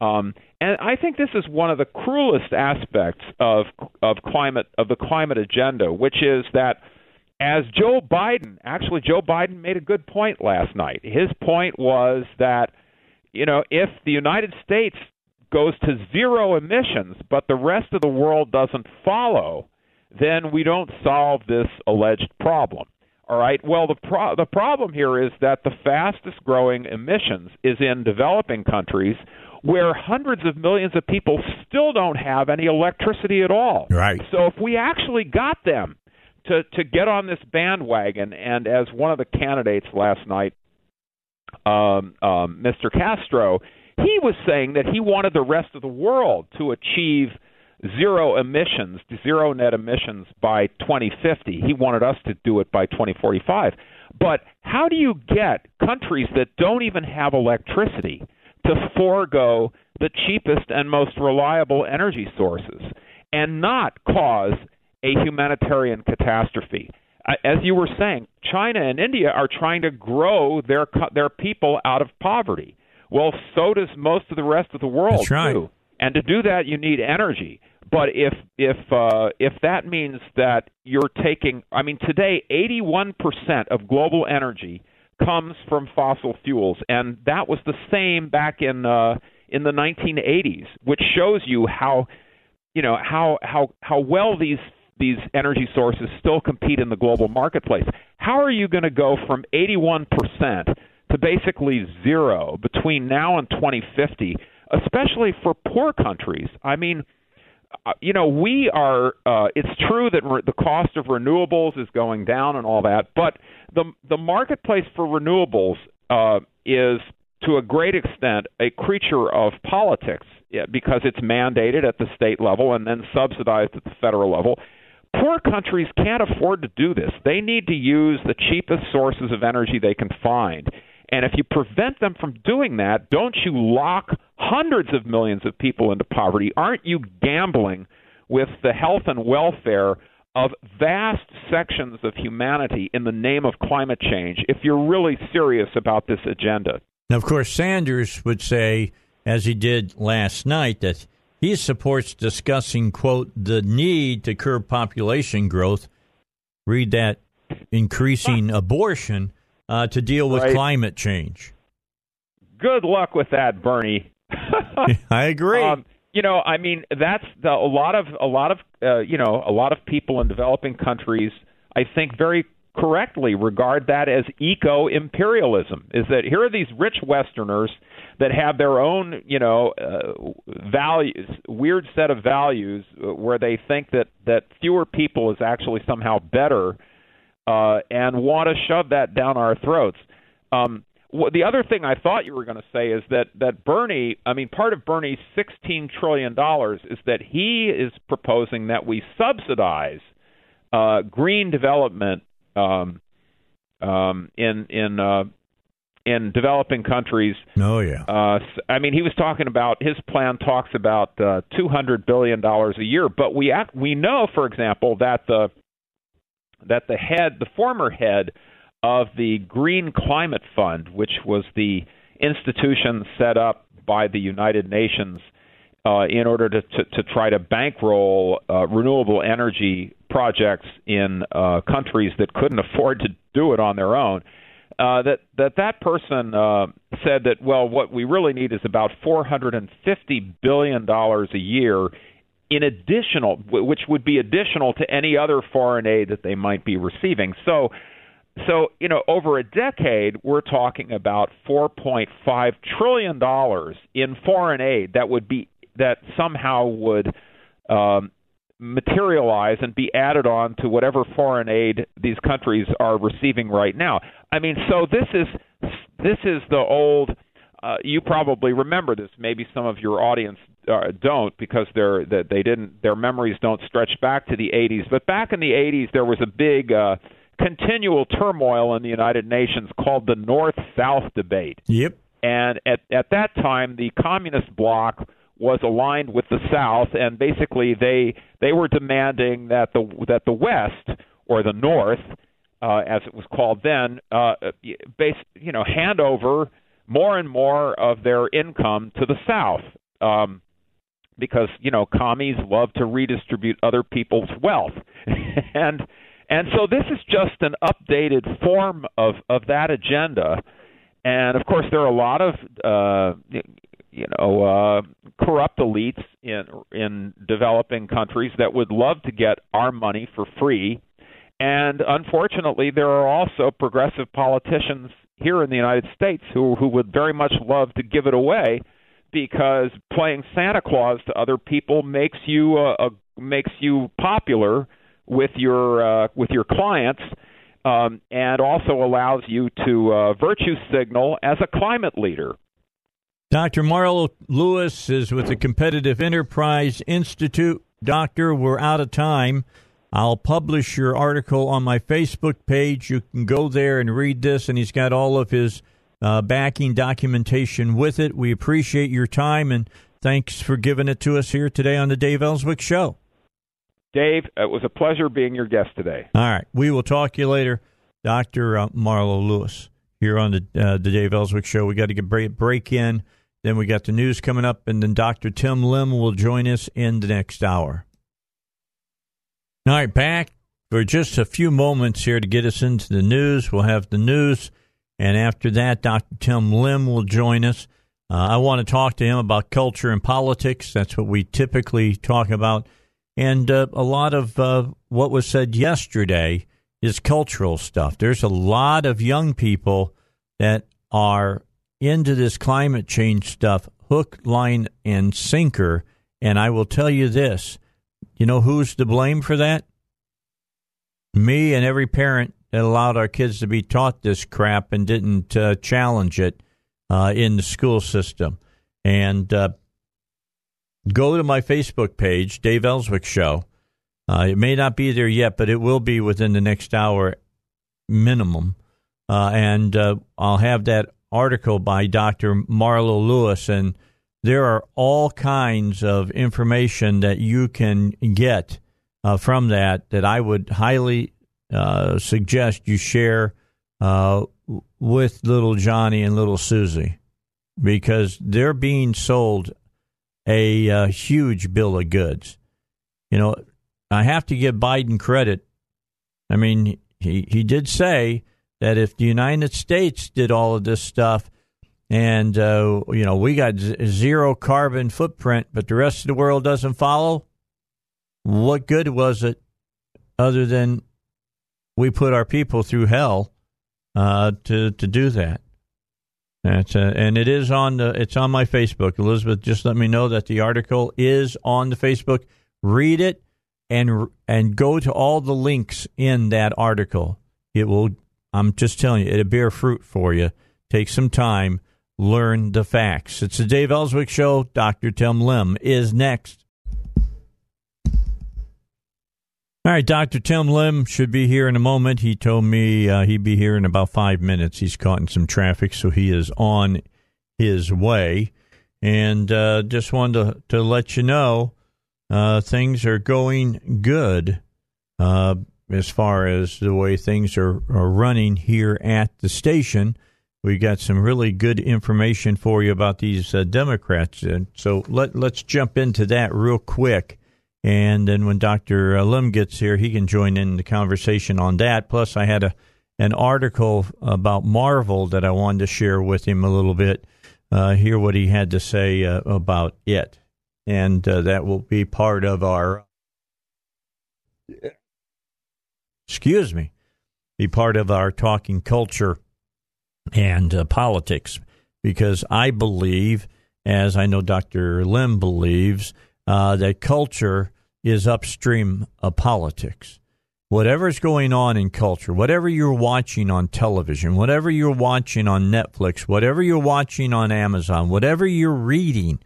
um, and I think this is one of the cruelest aspects of of climate of the climate agenda, which is that as Joe Biden, actually, Joe Biden made a good point last night. His point was that, you know, if the United States goes to zero emissions, but the rest of the world doesn't follow, then we don't solve this alleged problem. All right. Well, the pro- the problem here is that the fastest growing emissions is in developing countries where hundreds of millions of people still don't have any electricity at all. Right. So if we actually got them to to get on this bandwagon, and as one of the candidates last night, um, um, Mr. Castro, he was saying that he wanted the rest of the world to achieve zero emissions, zero net emissions by 2050. He wanted us to do it by 2045. But how do you get countries that don't even have electricity to forego the cheapest and most reliable energy sources and not cause a humanitarian catastrophe? As you were saying, China and India are trying to grow their their people out of poverty. Well, so does most of the rest of the world That's right. too. And to do that, you need energy. But if if uh, if that means that you're taking, I mean, today 81% of global energy comes from fossil fuels, and that was the same back in uh, in the 1980s, which shows you how you know how how how well these these energy sources still compete in the global marketplace. How are you going to go from 81% to basically zero between now and 2050, especially for poor countries? I mean, you know, we are. Uh, it's true that re- the cost of renewables is going down and all that, but the the marketplace for renewables uh, is to a great extent a creature of politics yeah, because it's mandated at the state level and then subsidized at the federal level. Poor countries can't afford to do this. They need to use the cheapest sources of energy they can find. And if you prevent them from doing that, don't you lock hundreds of millions of people into poverty? Aren't you gambling with the health and welfare of vast sections of humanity in the name of climate change if you're really serious about this agenda? Now, of course, Sanders would say, as he did last night, that he supports discussing, quote, the need to curb population growth. Read that increasing abortion uh, to deal with Right. climate change. Good luck with that, Bernie. [laughs] I agree. Um, you know, I mean, that's the, a lot of a lot of uh, you know a lot of people in developing countries. I think very correctly regard that as eco imperialism. Is that here are these rich Westerners that have their own you know uh, values, weird set of values uh, where they think that that fewer people is actually somehow better, uh, and want to shove that down our throats. Um, wh- the other thing I thought you were going to say is that that Bernie, I mean, part of Bernie's 16 trillion dollars is that he is proposing that we subsidize uh, green development um, um, in in uh, in developing countries. Oh yeah. Uh, I mean, he was talking about his plan talks about uh, 200 billion dollars a year, but we act, we know, for example, that the that the head, the former head of the Green Climate Fund, which was the institution set up by the United Nations uh, in order to, to, to try to bankroll uh, renewable energy projects in uh, countries that couldn't afford to do it on their own. Uh, that that that person uh, said that well, what we really need is about 450 billion dollars a year in additional, which would be additional to any other foreign aid that they might be receiving. So, so you know, over a decade, we're talking about 4.5 trillion dollars in foreign aid that would be that somehow would um, materialize and be added on to whatever foreign aid these countries are receiving right now. I mean, so this is this is the old. Uh, you probably remember this. Maybe some of your audience uh, don't because they're that they didn't their memories don't stretch back to the 80s. But back in the 80s, there was a big uh, continual turmoil in the United Nations called the North-South debate. Yep. And at at that time, the communist bloc was aligned with the South, and basically they they were demanding that the that the West or the North, uh, as it was called then, uh, base you know hand over more and more of their income to the South. Um, because you know commies love to redistribute other people's wealth, [laughs] and And so this is just an updated form of, of that agenda. And of course, there are a lot of uh, you know uh, corrupt elites in in developing countries that would love to get our money for free. And unfortunately, there are also progressive politicians here in the United States who who would very much love to give it away because playing Santa Claus to other people makes you uh, a, makes you popular with your uh, with your clients. Um, and also allows you to uh, virtue signal as a climate leader. Dr. Marlo Lewis is with the Competitive Enterprise Institute. Doctor, we're out of time. I'll publish your article on my Facebook page. You can go there and read this, and he's got all of his uh, backing documentation with it. We appreciate your time, and thanks for giving it to us here today on the Dave Elswick Show. Dave, it was a pleasure being your guest today. All right. We will talk to you later, Dr. Uh, Marlo Lewis, here on the, uh, the Dave Elswick Show. We got to get break, break in. Then we got the news coming up, and then Dr. Tim Lim will join us in the next hour. All right, back for just a few moments here to get us into the news. We'll have the news, and after that, Dr. Tim Lim will join us. Uh, I want to talk to him about culture and politics. That's what we typically talk about. And uh, a lot of uh, what was said yesterday is cultural stuff. There's a lot of young people that are into this climate change stuff, hook, line, and sinker. And I will tell you this you know who's to blame for that? Me and every parent that allowed our kids to be taught this crap and didn't uh, challenge it uh, in the school system. And uh, go to my Facebook page, Dave Elswick Show. Uh, it may not be there yet, but it will be within the next hour minimum. Uh, and uh, I'll have that article by Dr. Marlo Lewis, and there are all kinds of information that you can get from that that I would highly uh, suggest you share uh, with little Johnny and little Susie because they're being sold a, a uh, huge bill of goods. You know, I have to give Biden credit. I mean, he, he did say that if the United States did all of this stuff, and uh, you know we got z- zero carbon footprint, but the rest of the world doesn't follow. What good was it, other than we put our people through hell uh, to to do that? That's uh, and it is on the it's on my Facebook. Elizabeth just let me know that the article is on the Facebook. Read it and and go to all the links in that article. It will. I'm just telling you, it'll bear fruit for you. Take some time learn the facts. It's the Dave Elswick Show. Dr. Tim Lim is next. All right, Dr. Tim Lim should be here in a moment. He told me uh, he'd be here in about five minutes. He's caught in some traffic, so he is on his way. And uh, just wanted to, to let you know uh, things are going good uh, as far as the way things are, are running here at the station We've got some really good information for you about these uh, Democrats. And so let, let's jump into that real quick. And then when Dr. Uh, Lim gets here, he can join in the conversation on that. Plus, I had a an article about Marvel that I wanted to share with him a little bit, uh, hear what he had to say uh, about it. And uh, that will be part of our, excuse me, be part of our talking culture and uh, politics because I believe, as I know Dr. Lim believes, uh, that culture is upstream of politics. Whatever's going on in culture, whatever you're watching on television, whatever you're watching on Netflix, whatever you're watching on Amazon, whatever you're reading,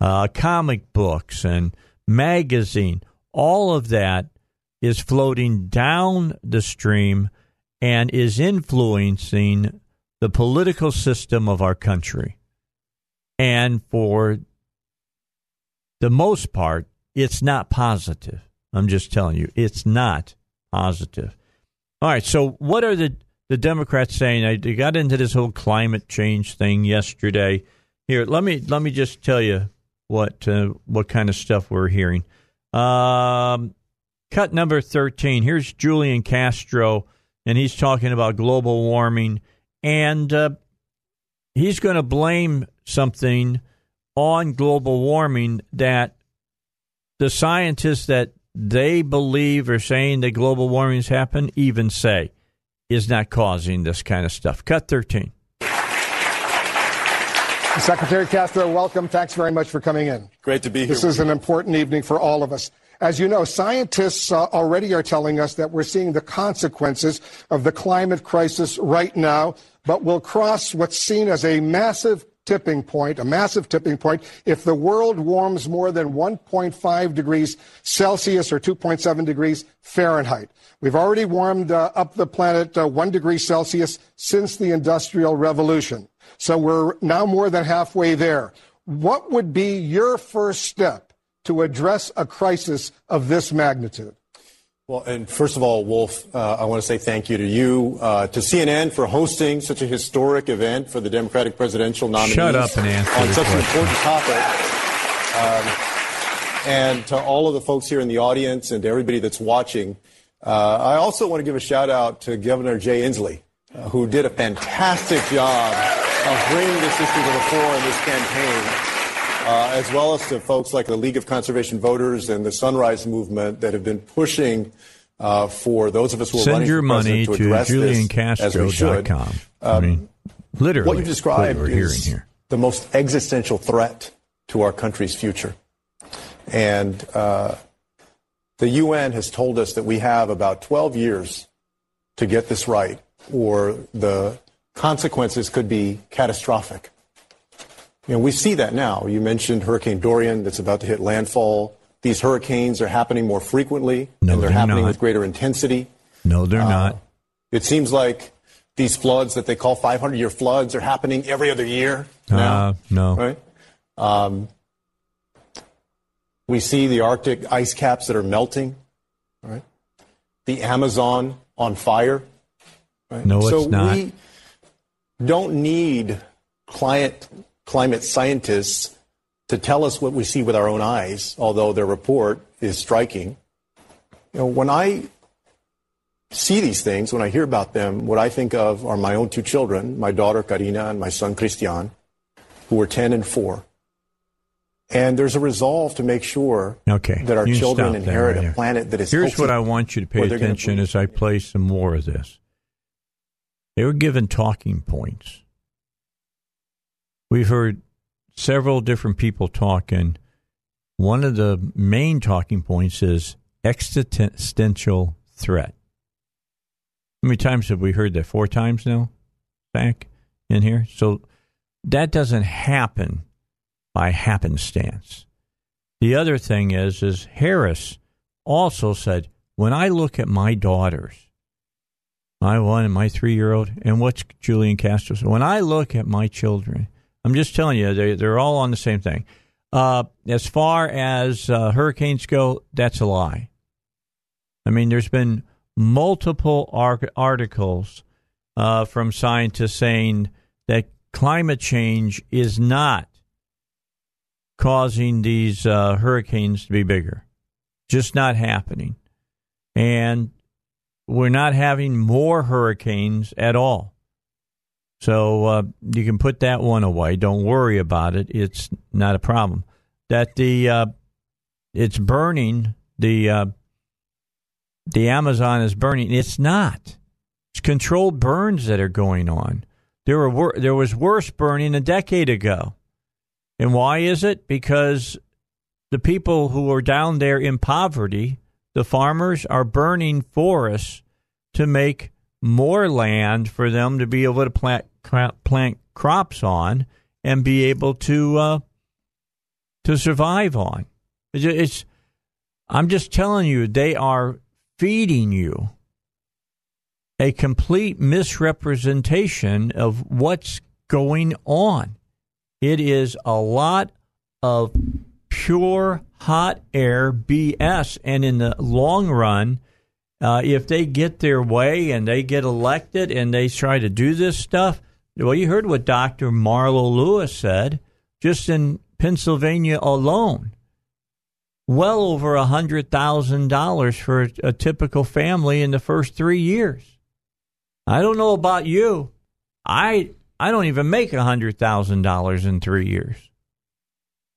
uh, comic books and magazine, all of that is floating down the stream and is influencing the political system of our country. And for the most part, it's not positive. I'm just telling you, it's not positive. All right, so what are the, the Democrats saying? I got into this whole climate change thing yesterday. Here, let me let me just tell you what uh, what kind of stuff we're hearing. Um, cut number 13. Here's Julian Castro, and he's talking about global warming. And uh, he's going to blame something on global warming that the scientists that they believe are saying that global warming has happened even say is not causing this kind of stuff. Cut 13. Secretary Castro, welcome. Thanks very much for coming in. Great to be here. This is an important evening for all of us. As you know, scientists uh, already are telling us that we're seeing the consequences of the climate crisis right now, but we'll cross what's seen as a massive tipping point, a massive tipping point, if the world warms more than 1.5 degrees Celsius or 2.7 degrees Fahrenheit. We've already warmed uh, up the planet uh, one degree Celsius since the Industrial Revolution. So we're now more than halfway there. What would be your first step to address a crisis of this magnitude? Well, and first of all, Wolf, uh, I want to say thank you to you, uh, to CNN for hosting such a historic event for the Democratic presidential nominees. Shut up and answer on such question. an important topic. Um, and to all of the folks here in the audience and to everybody that's watching, uh, I also want to give a shout out to Governor Jay Inslee, uh, who did a fantastic job of bringing this issue to the fore in this campaign. Uh, as well as to folks like the League of Conservation Voters and the Sunrise Movement that have been pushing uh, for those of us who are Send running your for money president to to address this as we should. juliancastro.com. I Um, mean, literally, what you've described what is here. the most existential threat to our country's future. And uh, the UN has told us that we have about 12 years to get this right, or the consequences could be catastrophic. You know, we see that now. You mentioned Hurricane Dorian that's about to hit landfall. These hurricanes are happening more frequently, No, and they're, they're happening not. with greater intensity. No, they're Uh, not. It seems like these floods that they call 500 year floods are happening every other year now. Uh, no. Right? Um, we see the Arctic ice caps that are melting. Right? The Amazon on fire. Right? No, it's so not. we don't need climate climate scientists to tell us what we see with our own eyes, although their report is striking. You know, when I see these things, when I hear about them, what I think of are my own two children, my daughter Carina and my son Cristian, who are 10 and 4. And there's a resolve to make sure Okay, that our children inherit right a planet that is Here's what I want you to pay where they're gonna attention as I play some more of this. They were given talking points. We've heard several different people talk, and one of the main talking points is existential threat. How many times have we heard that? Four times now, back in here. So that doesn't happen by happenstance. The other thing is, is Harris also said, when I look at my daughters, my one and my three year old, and what's Julian Castro when I look at my children, I'm just telling you, they, they're all on the same thing. Uh, as far as uh, hurricanes go, that's a lie. I mean, there's been multiple ar- articles uh, from scientists saying that climate change is not causing these uh, hurricanes to be bigger. Just not happening. And we're not having more hurricanes at all. So uh, you can put that one away. Don't worry about it. It's not a problem. That the uh, it's burning the uh, the Amazon is burning. It's not. It's controlled burns that are going on. There were wor- there was worse burning a decade ago. And why is it? Because the people who are down there in poverty, the farmers are burning forests to make more land for them to be able to plant plant crops on and be able to uh, to survive on. It's, it's I'm just telling you they are feeding you a complete misrepresentation of what's going on. It is a lot of pure hot air BS. And in the long run, uh, if they get their way and they get elected and they try to do this stuff, well, you heard what Dr. Marlo Lewis said just in Pennsylvania alone. well over a hundred thousand dollars for a, a typical family in the first three years. I don't know about you. I I don't even make a hundred thousand dollars in three years.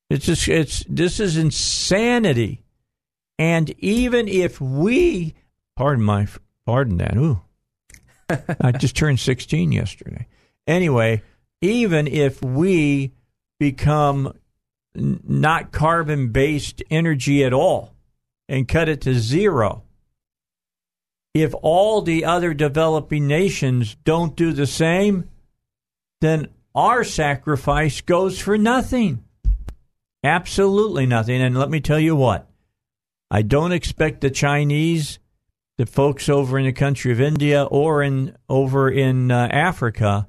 It's just it's this is insanity. And even if we pardon my pardon that, ooh. [laughs] I just turned sixteen yesterday. Anyway, even if we become n- not carbon based energy at all and cut it to zero, if all the other developing nations don't do the same, then our sacrifice goes for nothing. Absolutely nothing. And let me tell you what, I don't expect the Chinese, the folks over in the country of India or in over in uh, Africa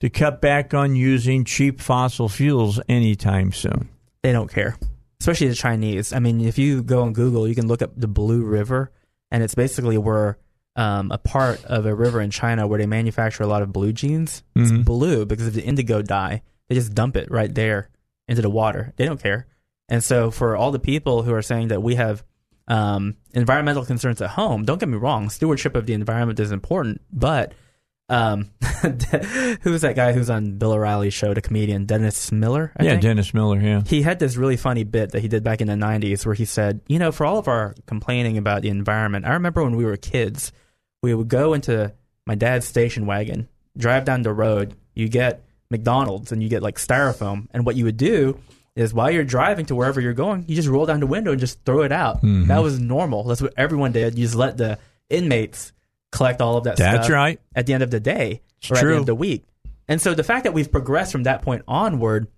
to cut back on using cheap fossil fuels anytime soon. They don't care, especially the Chinese. I mean, if you go on Google, you can look up the Blue River, and it's basically where um, a part of a river in China where they manufacture a lot of blue jeans. It's Mhm. blue because of the indigo dye. They just dump it right there into the water. They don't care. And so, for all the people who are saying that we have um, environmental concerns at home, don't get me wrong, stewardship of the environment is important, but um, [laughs] who was that guy who's on Bill O'Reilly's show, the comedian Dennis Miller? I yeah, think? Dennis Miller, yeah. He had this really funny bit that he did back in the 90s where he said, you know, for all of our complaining about the environment, I remember when we were kids, we would go into my dad's station wagon, drive down the road, you get McDonald's and you get like styrofoam. And what you would do is while you're driving to wherever you're going, you just roll down the window and just throw it out. Mhm. That was normal. That's what everyone did. You just let the inmates collect all of that That's stuff right. at the end of the day It's or at the true. end of the week. And so the fact that we've progressed from that point onward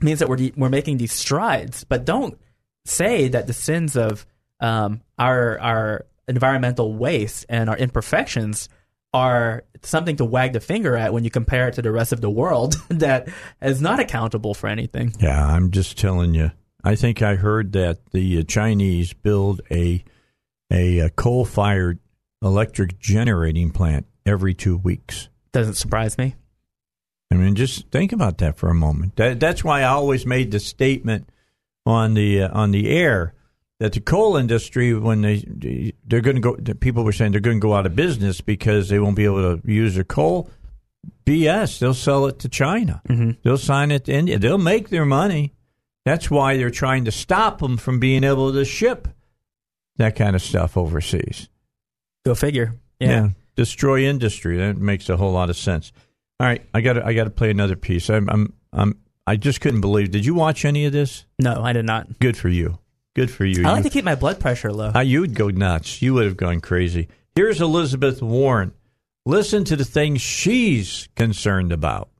means that we're we're making these strides. But don't say that the sins of um, our our environmental waste and our imperfections are something to wag the finger at when you compare it to the rest of the world [laughs] that is not accountable for anything. Yeah, I'm just telling you. I think I heard that the uh, Chinese build a a, uh coal-fired electric generating plant every two weeks. Doesn't surprise me. I mean, just think about that for a moment. That, that's why I always made the statement on the uh, on the air that the coal industry, when they they're going to go, people were saying they're going to go out of business because they won't be able to use their coal. BS. They'll sell it to China. Mm-hmm. They'll sign it to India. They'll make their money. That's why they're trying to stop them from being able to ship that kind of stuff overseas. Go figure. Yeah. Destroy industry. That makes a whole lot of sense. All right, I got to I got to play another piece. I'm I'm I'm I just couldn't believe. Did you watch any of this? No, I did not. Good for you. Good for you. I like You- to keep my blood pressure low. uh, you would go nuts. You would have gone crazy. Here's Elizabeth Warren. Listen to the things she's concerned about.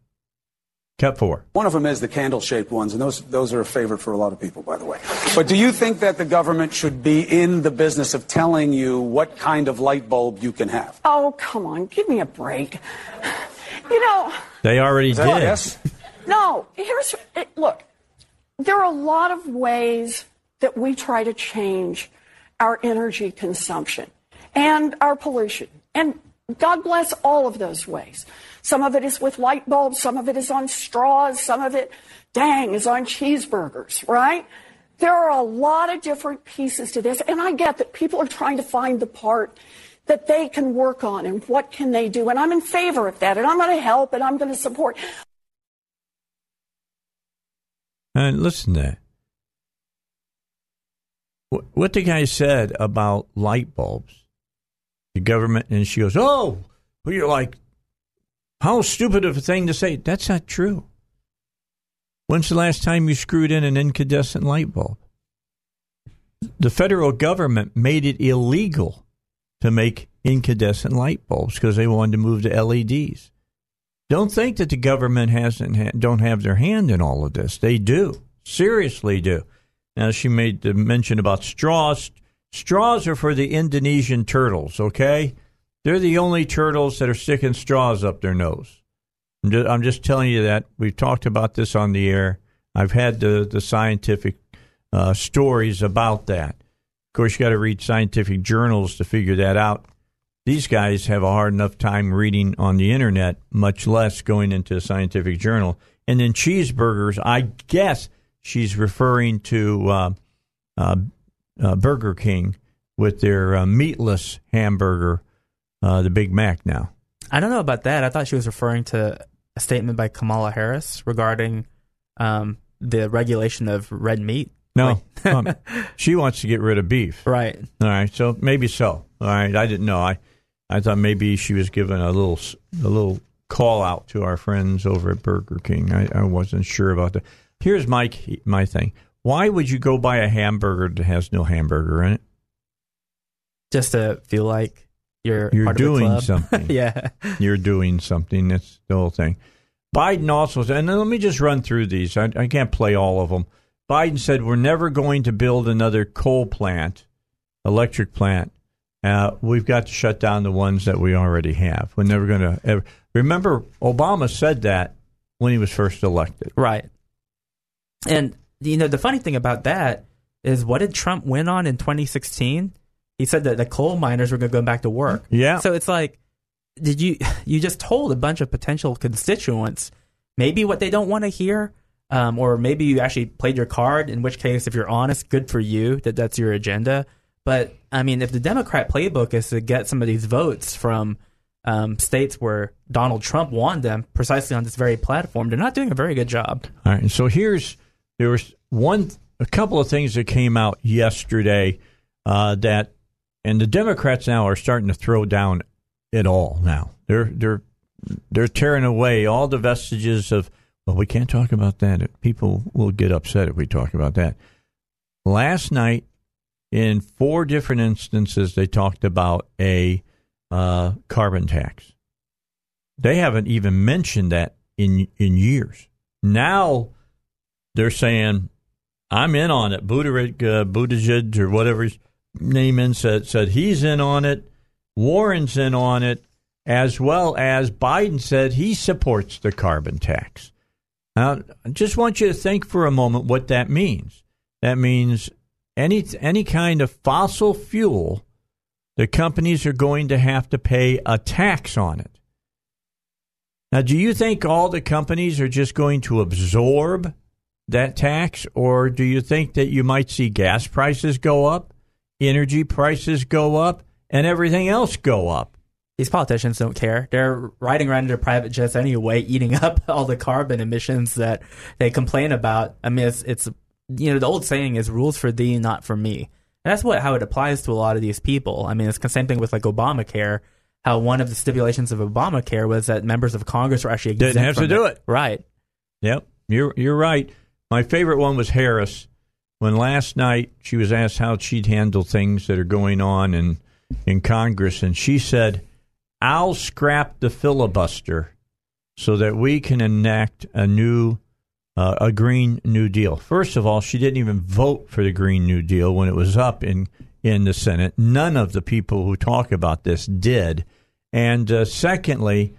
Cut four. One of them is the candle-shaped ones, and those those are a favorite for a lot of people, by the way. But do you think that the government should be in the business of telling you what kind of light bulb you can have? Oh, come on, give me a break. You know, They already Is that did. yes? no, here's look. There are a lot of ways that we try to change our energy consumption and our pollution. And God bless all of those ways. Some of it is with light bulbs, some of it is on straws, some of it, dang, is on cheeseburgers, right? There are a lot of different pieces to this, and I get that people are trying to find the part that they can work on and what can they do, and I'm in favor of that, and I'm going to help and I'm going to support. And listen that. What, the guy said about light bulbs, the government, and she goes, "Oh, well, you're like, how stupid of a thing to say." That's not true. When's the last time you screwed in an incandescent light bulb? The federal government made it illegal to make incandescent light bulbs because they wanted to move to LEDs. Don't think that the government hasn't ha- don't have their hand in all of this. They do, seriously do. Now she made the mention about straws. Straws are for the Indonesian turtles. Okay, they're the only turtles that are sticking straws up their nose. I'm just, I'm just telling you that we've talked about this on the air. I've had the the scientific uh, stories about that. Of course, you got to read scientific journals to figure that out. These guys have a hard enough time reading on the internet, much less going into a scientific journal. And then cheeseburgers, I guess she's referring to uh, uh, uh, Burger King with their uh, meatless hamburger, uh, the Big Mac now. I don't know about that. I thought she was referring to a statement by Kamala Harris regarding um, the regulation of red meat. No, um, [laughs] she wants to get rid of beef. Right. All right. So maybe so. All right. I didn't know. I I thought maybe she was giving a little a little call out to our friends over at Burger King. I, I wasn't sure about that. Here's my my thing. Why would you go buy a hamburger that has no hamburger in it? Just to feel like you're You're part of the doing [laughs] something. yeah. You're doing something. That's the whole thing. Biden also said, and let me just run through these. I, I can't play all of them. Biden said, We're never going to build another coal plant, electric plant. Uh, we've got to shut down the ones that we already have. We're never going to ever. Remember, Obama said that when he was first elected. Right. And you know the funny thing about that is what did Trump win on in 2016? He said that the coal miners were going to go back to work. Yeah. So it's like, did you you just told a bunch of potential constituents maybe what they don't want to hear, um, or maybe you actually played your card. In which case, if you're honest, good for you that that's your agenda. But I mean, if the Democrat playbook is to get some of these votes from um, states where Donald Trump won them precisely on this very platform, they're not doing a very good job. All right. So here's there was one a couple of things that came out yesterday uh, that and the Democrats now are starting to throw down it all now. They're they're they're tearing away all the vestiges of well, we can't talk about that. People will get upset if we talk about that. Last night, in four different instances, they talked about a uh, carbon tax. They haven't even mentioned that in in years. Now they're saying, "I'm in on it." Buttigieg, uh, Buttigieg or whatever his name is said said he's in on it. Warren's in on it, as well as Biden said he supports the carbon tax. Now, I just want you to think for a moment what that means. That means any any kind of fossil fuel, the companies are going to have to pay a tax on it. Now, do you think all the companies are just going to absorb that tax, or do you think that you might see gas prices go up, energy prices go up, and everything else go up? These politicians don't care. They're riding around in their private jets anyway, eating [laughs] up all the carbon emissions that they complain about. I mean, it's, it's you know the old saying is "rules for thee, not for me." And that's what how it applies to a lot of these people. I mean, it's the same thing with like Obamacare. How one of the stipulations of Obamacare was that members of Congress were actually exempt Didn't have to from do it. Right. Yep, you're you're right. My favorite one was Harris. When last night she was asked how she'd handle things that are going on in in Congress, and she said, "I'll scrap the filibuster so that we can enact a new uh, a Green New Deal." First of all, she didn't even vote for the Green New Deal when it was up in in the Senate. None of the people who talk about this did. And uh, secondly,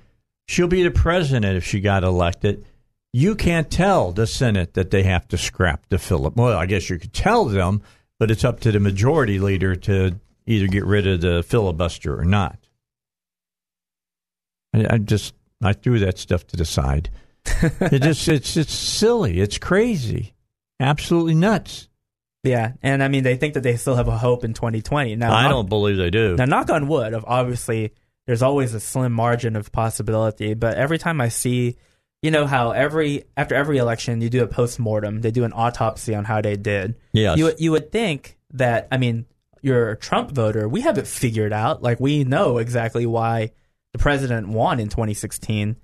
she'll be the president if she got elected. You can't tell the Senate that they have to scrap the Philip. Well, I guess you could tell them, but it's up to the majority leader to either get rid of the filibuster or not. I, I just I threw that stuff to the side. [laughs] it just it's it's silly. It's crazy. Absolutely nuts. Yeah, and I mean they think that they still have a hope in 2020. Now I knock- don't believe they do. Now, knock on wood. Of obviously, there's always a slim margin of possibility, but every time I see, you know how every after every election you do a post mortem, they do an autopsy on how they did. Yes. you would- you would think that I mean you're a Trump voter. We have it figured out. Like we know exactly why the president won in 2016.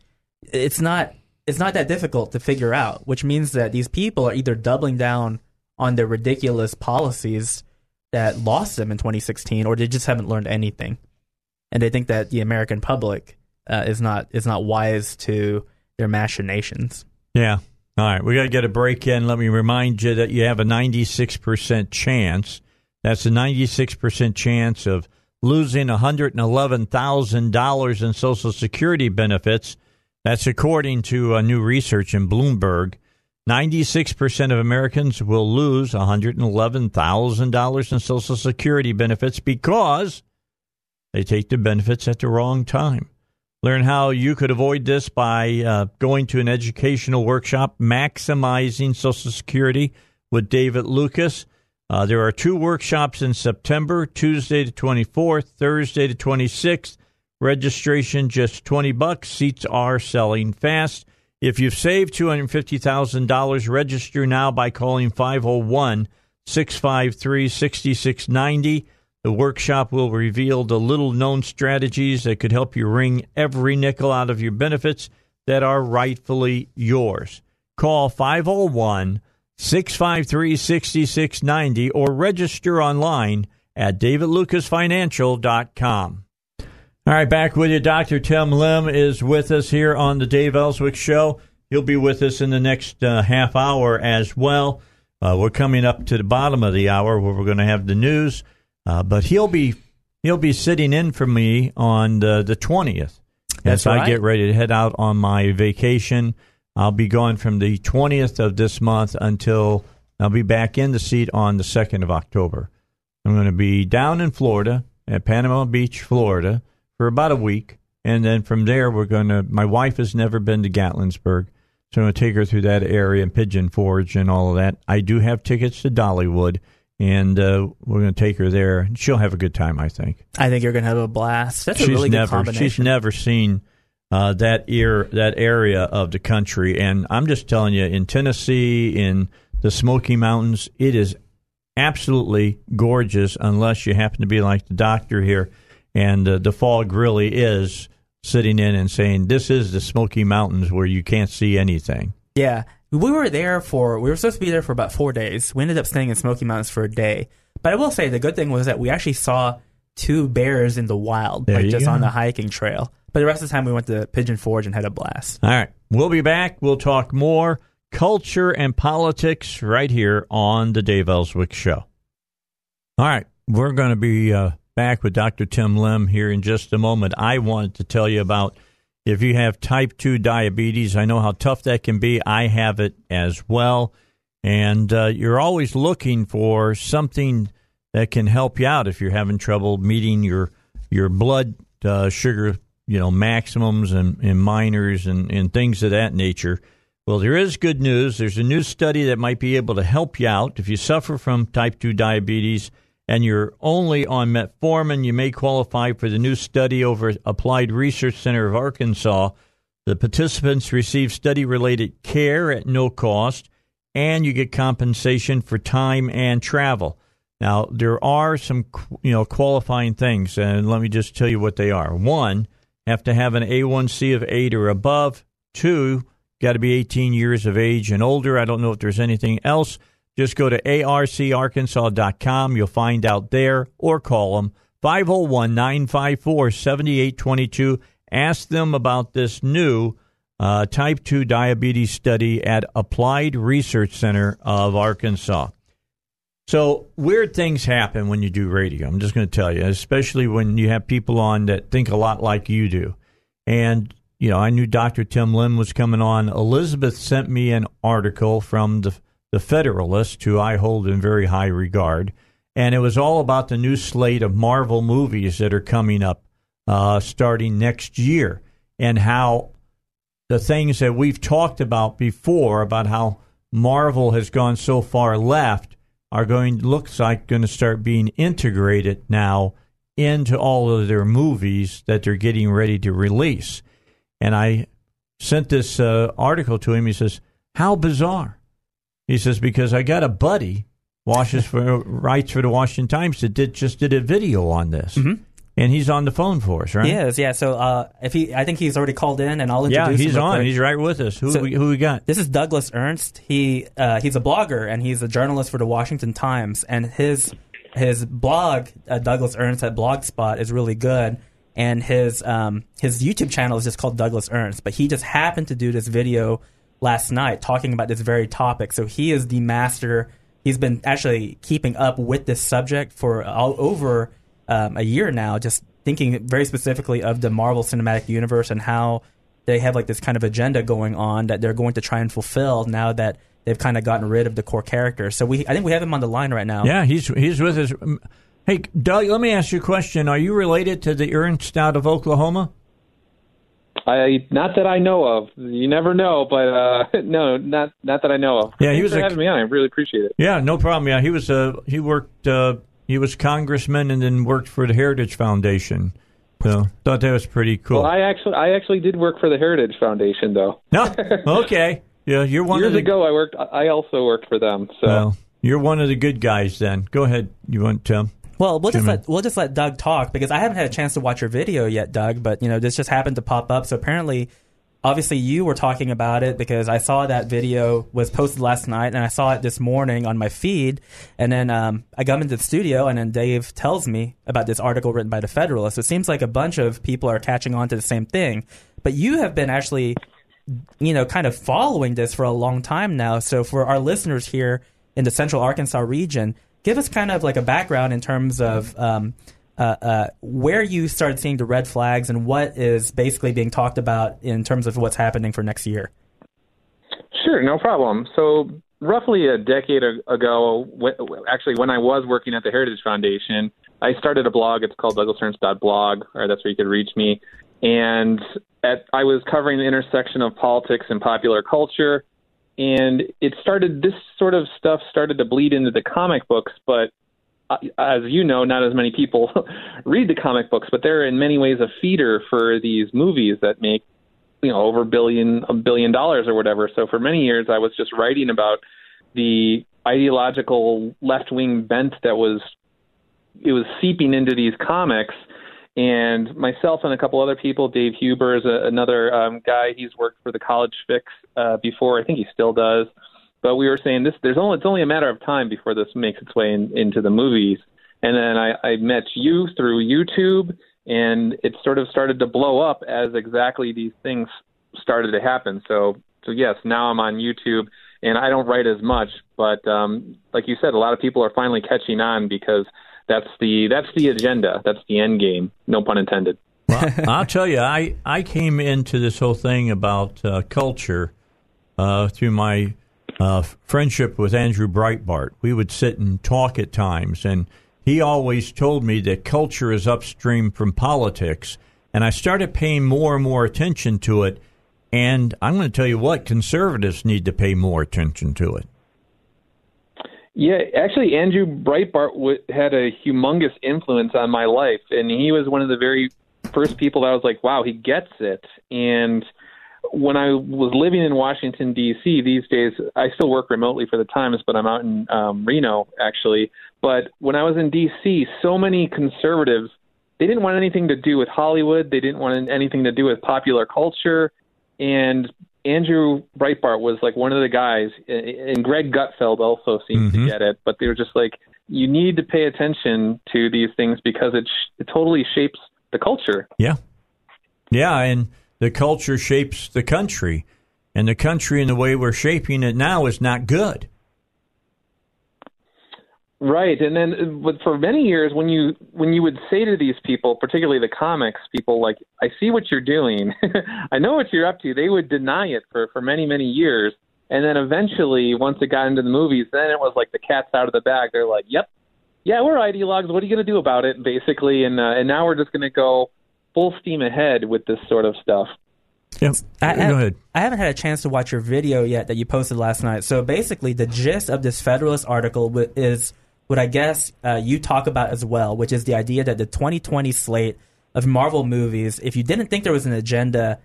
It's not it's not that difficult to figure out, which means that these people are either doubling down on their ridiculous policies that lost them in 2016, or they just haven't learned anything, and they think that the American public uh, is not is not wise to their machinations. Yeah. All right. We got to get a break in. Let me remind you that you have a 96% chance. That's a 96% chance of losing $111,000 in Social Security benefits. That's according to new research in Bloomberg. 96% of Americans will lose $111,000 in Social Security benefits because they take the benefits at the wrong time. Learn how you could avoid this by uh, going to an educational workshop, Maximizing Social Security with David Lucas. Uh, there are two workshops in September Tuesday the 24th, Thursday the 26th. Registration just 20 bucks. Seats are selling fast. If you've saved $250,000, register now by calling 501 653 6690. The workshop will reveal the little known strategies that could help you wring every nickel out of your benefits that are rightfully yours. Call 501 653 6690 or register online at davidlucasfinancial.com. All right, back with you. Dr. Tim Lim is with us here on the Dave Elswick Show. He'll be with us in the next uh, half hour as well. Uh, we're coming up to the bottom of the hour where we're going to have the news, uh, but he'll be he'll be sitting in for me on the the twentieth as right. I get ready to head out on my vacation. I'll be gone from the twentieth of this month until I'll be back in the seat on the second of October. I'm going to be down in Florida at Panama Beach, Florida, for about a week, and then from there we're going to. My wife has never been to Gatlinburg. So I'm going to take her through that area and Pigeon Forge and all of that. I do have tickets to Dollywood, and uh, we're going to take her there. She'll have a good time, I think. I think you're going to have a blast. That's a she's really good never combination. she's never seen uh, that ear that area of the country, and I'm just telling you, in Tennessee, in the Smoky Mountains, it is absolutely gorgeous. Unless you happen to be like the doctor here, and uh, the fog really is sitting in and saying this is the Smoky Mountains where you can't see anything. Yeah. We were there for, we were supposed to be there for about four days. We ended up staying in Smoky Mountains for a day. But I will say the good thing was that we actually saw two bears in the wild, There like just go. on the hiking trail. But the rest of the time we went to Pigeon Forge and had a blast. All right. We'll be back. We'll talk more culture and politics right here on the Dave Elswick Show. All right. We're going to be uh, back with Dr. Tim Lim here in just a moment. I wanted to tell you about if you have type 2 diabetes, I know how tough that can be. I have it as well. And uh, you're always looking for something that can help you out if you're having trouble meeting your your blood uh, sugar, you know, maximums and, and minors and, and things of that nature. Well, there is good news. There's a new study that might be able to help you out. If you suffer from type 2 diabetes and you're only on metformin, you may qualify for the new study over Applied Research Center of Arkansas. The participants receive study related care at no cost, and you get compensation for time and travel. Now, there are some you know qualifying things, and let me just tell you what they are. One, have to have an A1C of 8 or above. Two, got to be 18 years of age and older. I don't know if there's anything else. Just go to arcarkansas.com. You'll find out there or call them 501 954 7822. Ask them about this new uh, type 2 diabetes study at Applied Research Center of Arkansas. So, weird things happen when you do radio. I'm just going to tell you, especially when you have people on that think a lot like you do. And, you know, I knew Dr. Tim Lim was coming on. Elizabeth sent me an article from the, the Federalist, who I hold in very high regard. And it was all about the new slate of Marvel movies that are coming up uh, starting next year and how the things that we've talked about before about how Marvel has gone so far left are going looks like going to start being integrated now into all of their movies that they're getting ready to release. And I sent this uh, article to him. He says, "How bizarre." He says because I got a buddy washes for writes for the Washington Times that did just did a video on this, and he's on the phone for us, right? He is, yeah. So uh, if he, I think he's already called in, and I'll introduce him. he's on. quick. He's right with us. Who So- we, who we got? This is Douglas Ernst. He uh, he's a blogger and he's a journalist for the Washington Times. And his his blog, uh, Douglas Ernst at Blogspot, is really good. And his um, his YouTube channel is just called Douglas Ernst. But he just happened to do this video last night talking about this very topic. So he is the master. He's been actually keeping up with this subject for all over um, a year now. Just thinking very specifically of the Marvel Cinematic Universe and how they have like this kind of agenda going on that they're going to try and fulfill now that they've kind of gotten rid of the core characters. So we, I think we have him on the line right now. Yeah, he's he's with us. Hey, Doug, let me ask you a question. Are you related to the Ernst out of Oklahoma? I not that I know of. You never know, but uh, [laughs] no, not not that I know of. Yeah, he Thanks was for a- having me on. I really appreciate it. Yeah, no problem. Yeah, he was uh, he worked uh, he was congressman and then worked for the Heritage Foundation. So thought that was pretty cool. Well, I actually I actually did work for the Heritage Foundation though. No, [laughs] okay. Yeah, you're one Years of the ago, I worked. I also worked for them. So Well, you're one of the good guys. Then go ahead. You want to? Well, we'll just Jimmy. let we'll just let Doug talk because I haven't had a chance to watch your video yet, Doug. But you know, this just happened to pop up. So apparently, obviously, you were talking about it because I saw that video was posted last night, and I saw it this morning on my feed. And then um, I come into the studio, and then Dave tells me about this article written by the Federalist. So it seems like a bunch of people are catching on to the same thing. But you have been actually you know, kind of following this for a long time now. So for our listeners here in the Central Arkansas region, give us kind of like a background in terms of um, uh, uh, where you started seeing the red flags and what is basically being talked about in terms of what's happening for next year. Sure, no problem. So, roughly a decade ago, actually, when I was working at the Heritage Foundation, I started a blog. It's called DouglasErnst.blog, or that's where you could reach me. And at, I was covering the intersection of politics and popular culture. And it started, this sort of stuff started to bleed into the comic books, but uh, as you know, not as many people [laughs] read the comic books, but they're in many ways a feeder for these movies that make you know over a billion a billion dollars or whatever. So for many years, I was just writing about the ideological left wing bent that was it was seeping into these comics. And myself and a couple other people, Dave Huber is a, another um, guy. He's worked for the College Fix uh, before. I think he still does. But we were saying this: there's only it's only a matter of time before this makes its way in, into the movies. And then I, I met you through YouTube, and it sort of started to blow up as exactly these things started to happen. So, so yes, now I'm on YouTube, and I don't write as much, but um, like you said, a lot of people are finally catching on because that's the that's the agenda, that's the end game. No pun intended. I'll tell you, I, I came into this whole thing about uh, culture uh, through my uh, friendship with Andrew Breitbart. We would sit and talk at times, and he always told me that culture is upstream from politics. And I started paying more and more attention to it. And I'm going to tell you what, conservatives need to pay more attention to it. Yeah, actually, Andrew Breitbart w- had a humongous influence on my life, and he was one of the very first people that I was like, "Wow, he gets it." And when I was living in Washington D.C. these days, I still work remotely for the Times, but I'm out in um, Reno actually. But when I was in D.C., so many conservatives they didn't want anything to do with Hollywood. They didn't want anything to do with popular culture. And Andrew Breitbart was like one of the guys, and Greg Gutfeld also seems to mm-hmm. get it. But they were just like, you need to pay attention to these things because it, sh- it totally shapes the culture. Yeah. Yeah, and the culture shapes the country. And the country and the way we're shaping it now is not good. Right, and then but for many years, when you when you would say to these people, particularly the comics people, like, "I see what you're doing, [laughs] I know what you're up to," they would deny it for for many many years, and then eventually, once it got into the movies, then it was like the cat's out of the bag. They're like, "Yep, yeah, we're ideologues. What are you going to do about it?" Basically, and uh, and now we're just going to go full steam ahead with this sort of stuff. Yep. I, Go ahead. I haven't had a chance to watch your video yet that you posted last night. So basically, the gist of this Federalist article is what I guess uh, you talk about as well, which is the idea that the 2020 slate of Marvel movies, if you didn't think there was an agenda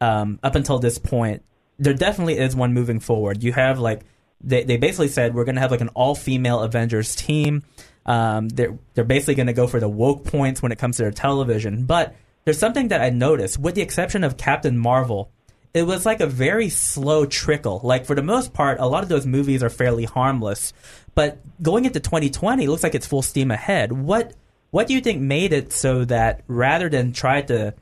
um, up until this point, there definitely is one moving forward. You have like they they basically said we're going to have like an all female Avengers team. Um, they're they're basically going to go for the woke points when it comes to their television. But there's something that I noticed, with the exception of Captain Marvel, it was like a very slow trickle. Like for the most part, a lot of those movies are fairly harmless. But going into 2020, it looks like it's full steam ahead. What what do you think made it so that rather than try to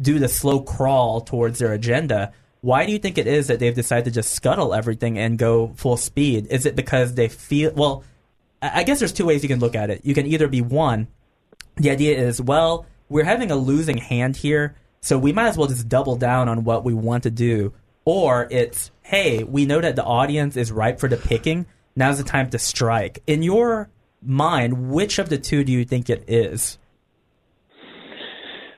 do the slow crawl towards their agenda, why do you think it is that they've decided to just scuttle everything and go full speed? Is it because they feel well? I I guess there's two ways you can look at it. You can either be one, the idea is, well, we're having a losing hand here, so we might as well just double down on what we want to do. Or it's, hey, we know that the audience is ripe for the picking. Now's the time to strike. In your mind, which of the two do you think it is?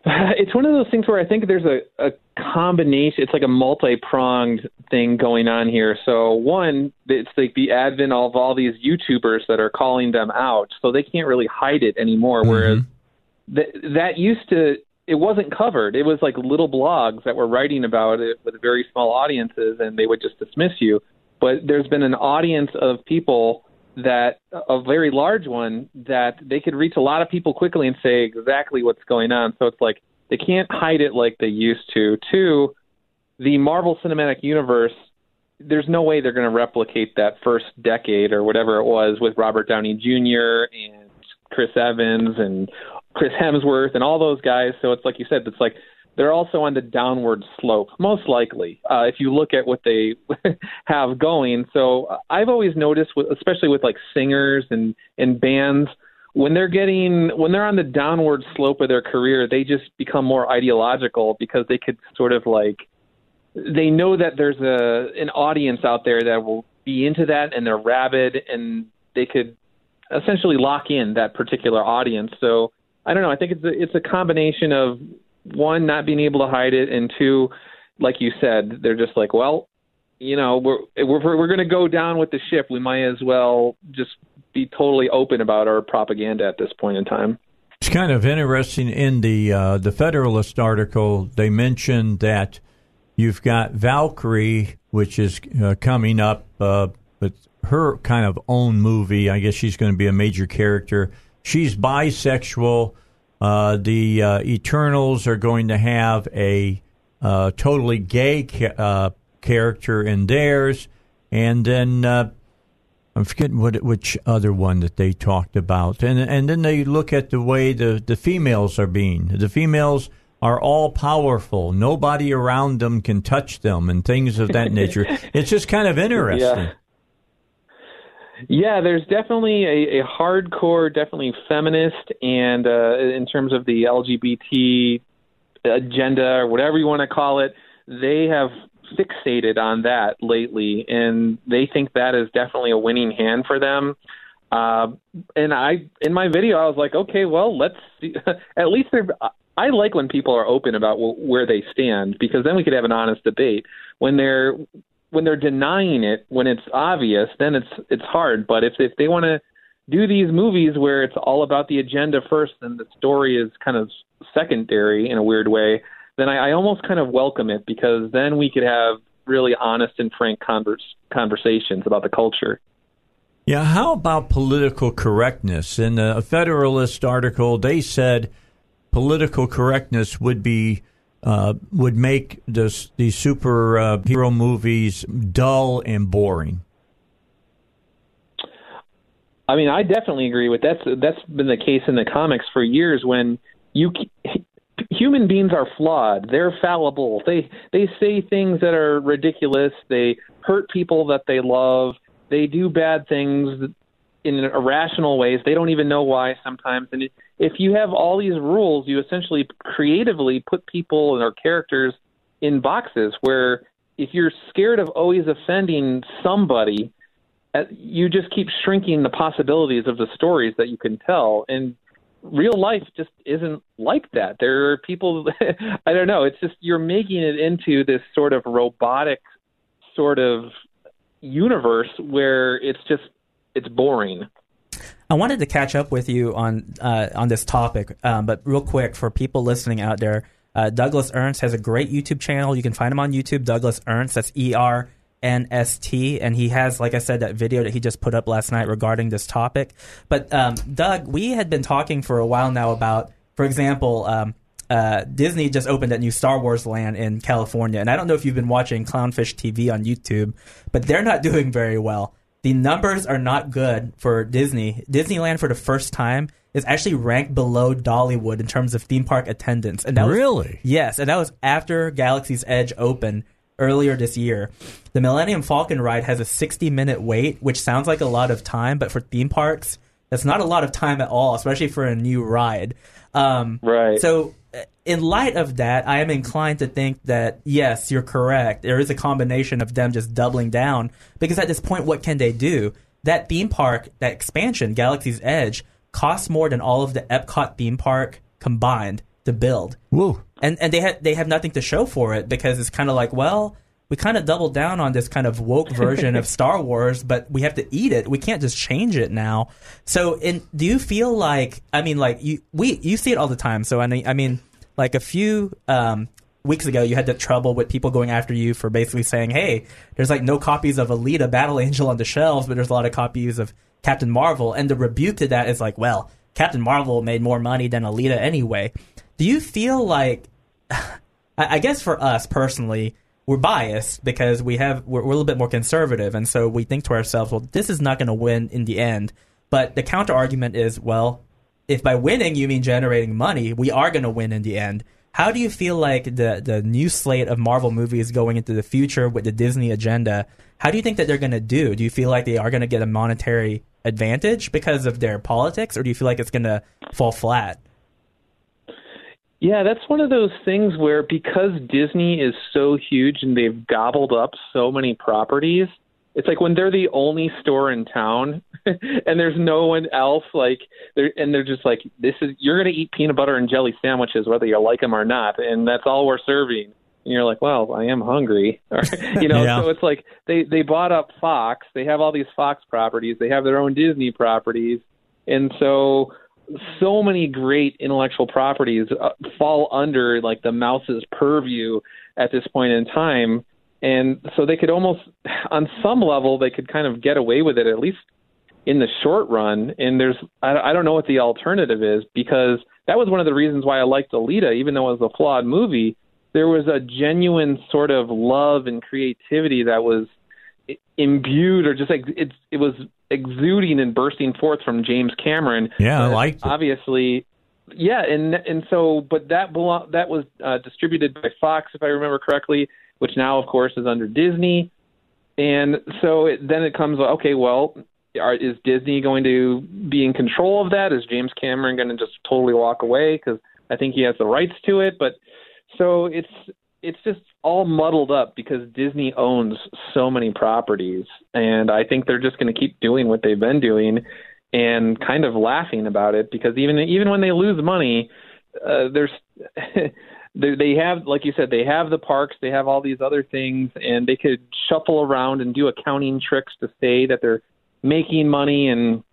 [sighs] It's one of those things where I think there's a, a combination. It's like a multi-pronged thing going on here. So one, it's like the advent of all these YouTubers that are calling them out, so they can't really hide it anymore. Mm-hmm. Whereas that that used to it wasn't covered. It was like little blogs that were writing about it with very small audiences, and they would just dismiss you. But there's been an audience of people that a very large one that they could reach a lot of people quickly and say exactly what's going on. So it's like they can't hide it like they used to. Two, the Marvel Cinematic Universe, there's no way they're going to replicate that first decade or whatever it was with Robert Downey Jr. and Chris Evans and Chris Hemsworth and all those guys. So it's like you said, it's like they're also on the downward slope, most likely, uh, if you look at what they [laughs] have going. So uh, I've always noticed, especially with like singers and and bands, when they're getting when they're on the downward slope of their career, they just become more ideological because they could sort of like they know that there's a an audience out there that will be into that and they're rabid and they could essentially lock in that particular audience. So I don't know. I think it's a, it's a combination of one not being able to hide it, and two, like you said, they're just like, well, you know, we're we're we're going to go down with the ship. We might as well just be totally open about our propaganda at this point in time. It's kind of interesting in the uh, the Federalist article. They mentioned that you've got Valkyrie, which is uh, coming up, uh, but her kind of own movie. I guess she's going to be a major character. She's bisexual. Uh, the uh, Eternals are going to have a uh, totally gay ca- uh, character in theirs, and then uh, I'm forgetting what which other one that they talked about, and and then they look at the way the the females are being. The females are all powerful. Nobody around them can touch them, and things of that nature. [laughs] It's just kind of interesting. Yeah. Yeah, there's definitely a, a hardcore, definitely feminist, and uh, in terms of the LGBT agenda or whatever you want to call it, they have fixated on that lately, and they think that is definitely a winning hand for them. Uh, and I, in my video, I was like, okay, well, let's see. [laughs] at least they're. I like when people are open about wh- where they stand because then we could have an honest debate. When they're when they're denying it when it's obvious, then it's it's hard. But if if they want to do these movies where it's all about the agenda first and the story is kind of secondary in a weird way, then I, I almost kind of welcome it because then we could have really honest and frank converse, conversations about the culture. Yeah, how about political correctness? In a Federalist article, they said political correctness would be uh, would make this, these superhero uh, movies dull and boring. I mean, I definitely agree with that's that's been the case in the comics for years. When you human beings are flawed, they're fallible. They they say things that are ridiculous. They hurt people that they love. They do bad things in irrational ways. They don't even know why sometimes. And if you have all these rules, you essentially creatively put people and or characters in boxes where if you're scared of always offending somebody, uh, you just keep shrinking the possibilities of the stories that you can tell. And real life just isn't like that. There are people, [laughs] I don't know, it's just you're making it into this sort of robotic sort of universe where it's just it's boring. I wanted to catch up with you on uh, on this topic, um, but real quick for people listening out there, uh, Douglas Ernst has a great YouTube channel. You can find him on YouTube, Douglas Ernst. That's E R N S T, and he has, like I said, that video that he just put up last night regarding this topic. But um, Doug, we had been talking for a while now about, for example. Um, uh, Disney just opened that new Star Wars land in California, and I don't know if you've been watching Clownfish TV on YouTube, but they're not [laughs] doing very well the numbers are not good for Disney. Disneyland for the first time is actually ranked below Dollywood in terms of theme park attendance. And that really? Was, yes, and that was after Galaxy's Edge opened earlier this year. The Millennium Falcon ride has a 60 minute wait, which sounds like a lot of time, but for theme parks, that's not a lot of time at all, especially for a new ride. Um, right. So in light of that, I am inclined to think that yes, you're correct. There is a combination of them just doubling down because at this point, what can they do? That theme park, that expansion, Galaxy's Edge, costs more than all of the Epcot theme park combined to build. Woo. and and they had they have nothing to show for it because it's kind of like well we kind of doubled down on this kind of woke [laughs] version of Star Wars, but we have to eat it. We can't just change it now. So, in, do you feel like I mean, like you we you see it all the time. So I mean, I mean, like a few um, weeks ago, you had the trouble with people going after you for basically saying, "Hey, there's like no copies of Alita Battle Angel on the shelves, but there's a lot of copies of Captain Marvel." And the rebuke to that is like, "Well, Captain Marvel made more money than Alita anyway." Do you feel like [sighs] I guess for us personally, we're biased because we have we're, we're, a little bit more conservative, and so we think to ourselves, well, this is not going to win in the end. But the counter argument is, well, if by winning you mean generating money, we are going to win in the end. How do you feel like the the new slate of Marvel movies going into the future with the Disney agenda? How do you think that they're going to do? Do you feel like they are going to get a monetary advantage because of their politics, or do you feel like it's going to fall flat? Yeah, that's one of those things where because Disney is so huge and they've gobbled up so many properties, it's like when they're the only store in town [laughs] and there's no one else like they're and they're just like this is you're going to eat peanut butter and jelly sandwiches whether you like them or not and that's all we're serving. And you're like well i am hungry. [laughs] You know [laughs] yeah. so it's like they they bought up fox. They have all these fox properties. They have their own disney properties. And so so many great intellectual properties uh, fall under like the mouse's purview at this point in time. And so they could almost [laughs] on some level they could kind of get away with it at least in the short run. And there's I, I don't know what the alternative is because that was one of the reasons why I liked Alita even though it was a flawed movie. There was a genuine sort of love and creativity that was imbued or just like it it was exuding and bursting forth from James Cameron. Yeah, I liked it. Obviously, yeah, and and so, but that belong, that was uh, distributed by Fox, if I remember correctly, which now, of course, is under Disney. And so it, then it comes, okay, well, are, is Disney going to be in control of that? Is James Cameron going to just totally walk away because I think he has the rights to it? But so it's it's just all muddled up because Disney owns so many properties, and I think they're just going to keep doing what they've been doing, and kind of laughing about it because even even when they lose money, uh, there's [laughs] they, they have like you said they have the parks, they have all these other things, and they could shuffle around and do accounting tricks to say that they're making money, and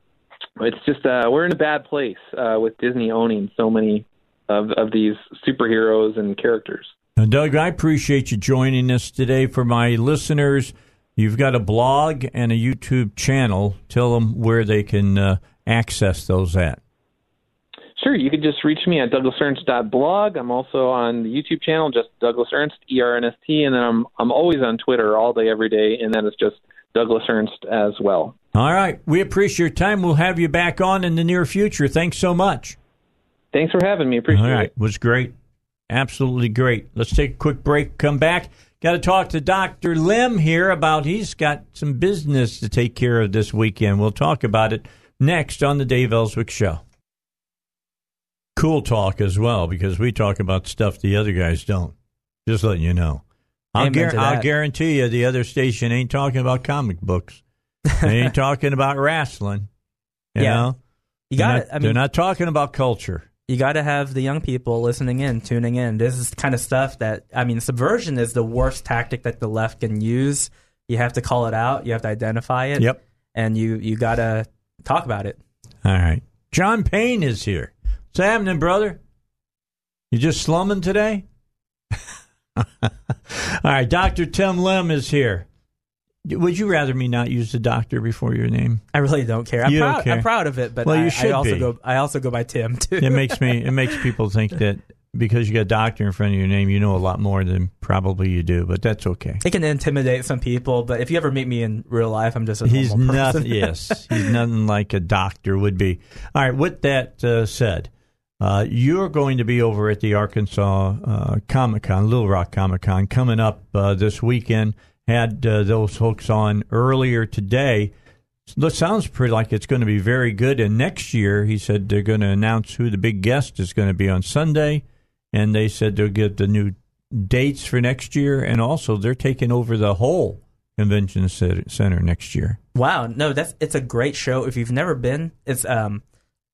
it's just uh, we're in a bad place uh, with Disney owning so many of of these superheroes and characters. Now, Doug, I appreciate you joining us today. For my listeners, you've got a blog and a YouTube channel. Tell them where they can uh, access those at. Sure, you can just reach me at douglasernst.blog. I'm also on the YouTube channel, just Douglas Ernst, E R N S T, and then I'm I'm always on Twitter all day, every day, and that is just Douglas Ernst as well. All right, we appreciate your time. We'll have you back on in the near future. Thanks so much. Thanks for having me. Appreciate all right. it. It was great. Absolutely great. Let's take a quick break, come back. Got to talk to Dr. Lim here about he's got some business to take care of this weekend. We'll talk about it next on the Dave Elswick Show. Cool talk as well because we talk about stuff the other guys don't. Just letting you know. I'll, gar- I'll guarantee you the other station ain't talking about comic books. [laughs] they ain't talking about wrestling. You yeah. know? You got it. not, they're not talking about culture you got to have the young people listening in, tuning in. This is kind of stuff that I mean, subversion is the worst tactic that the left can use. You have to call it out. You have to identify it. Yep. And you you got to talk about it. All right. John Payne is here. What's happening, brother? You just slumming today? [laughs] All right. Dr. Tim Lim is here. Would you rather me not use the doctor before your name? I really don't care. I'm, You proud, care. I'm proud of it, but Well, you should I also be. go. I also go by Tim too. it makes me it makes people think that because you got doctor in front of your name, you know a lot more than probably you do. But that's okay. It can intimidate some people, but if you ever meet me in real life, I'm just a He's normal person. nothing. yes, [laughs] he's nothing like a doctor would be. All right. With that uh, said, uh, you're going to be over at the Arkansas uh, Comic Con, Little Rock Comic Con, coming up uh, this weekend. Had uh, those folks on earlier today. It sounds pretty like it's going to be very good. And next year, he said they're going to announce who the big guest is going to be on Sunday, and they said they'll get the new dates for next year, and also they're taking over the whole convention center next year. Wow, no, that's it's a great show. If you've never been, it's um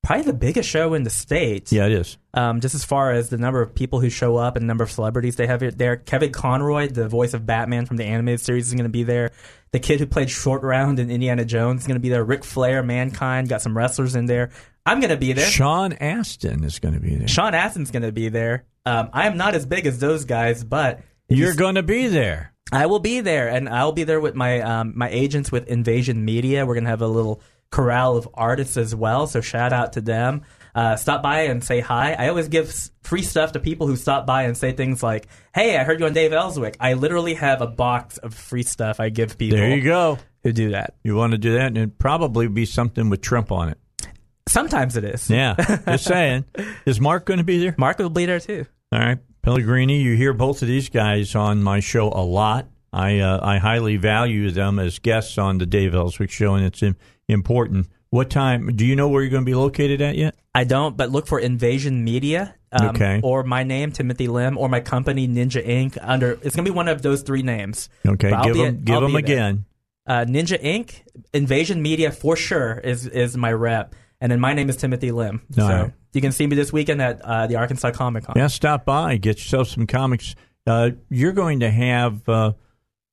probably the biggest show in the states. Yeah, it is. Um, just as far as the number of people who show up and number of celebrities they have there. Kevin Conroy, the voice of Batman from the animated series, is going to be there. The kid who played Short Round in Indiana Jones is going to be there. Ric Flair, Mankind, got some wrestlers in there. I'm going to be there. Sean Astin is going to be there. Sean Astin's going to be there. Um, I am not as big as those guys, but You're going to be there. I will be there, and I'll be there with my um, my agents with Invasion Media. We're gonna have a little corral of artists as well. So shout out to them. Uh, stop by and say hi. I always give free stuff to people who stop by and say things like, "Hey, I heard you on Dave Elswick." I literally have a box of free stuff I give people. There you go. Who do that? You want to do that, and it'd probably be something with Trump on it. Sometimes it is. Yeah, just [laughs] saying. Is Mark going to be there? Mark will be there too. All right, Pellegrini. You hear both of these guys on my show a lot. I uh, I highly value them as guests on the Dave Elswick show, and it's important. What time? Do you know where you're going to be located at yet? I don't, but look for Invasion Media. Um, Okay. Or my name, Timothy Lim, or my company, Ninja Inc. Under it's gonna be one of those three names. Okay, I'll give be them at- give them again. Uh, Ninja Inc. Invasion Media for sure is is my rep, and then my name is Timothy Lim. All so right. you can see me this weekend at uh, the Arkansas Comic Con. Yeah, stop by, get yourself some comics. Uh, you're going to have uh,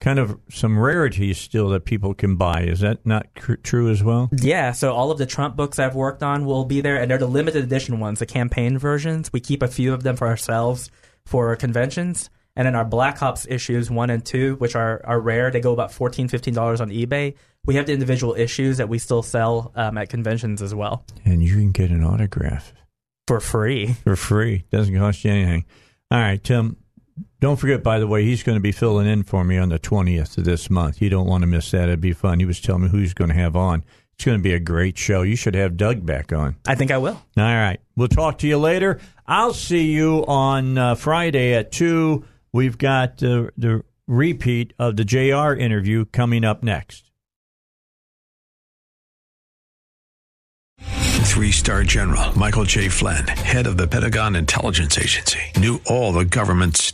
kind of some rarities still that people can buy. Is that not cr- true as well? Yeah, so all of the Trump books I've worked on will be there, and they're the limited edition ones, the campaign versions. We keep a few of them for ourselves for conventions. And then our Black Ops issues one and two, which are, are rare, they go about $14, $15 on eBay. We have the individual issues that we still sell um, at conventions as well And you can get an autograph for free. for free. Doesn't cost you anything. All right, Tim. Don't forget, by the way, he's going to be filling in for me on the 20th of this month. You don't want to miss that. It'd be fun. He was telling me who he's going to have on. It's going to be a great show. You should have Doug back on. I think I will. All right. We'll talk to you later. I'll see you on uh, Friday at 2. We've got uh, the repeat of the JR interview coming up next. Three star general Michael J. Flynn, head of the Pentagon Intelligence Agency, knew all the government's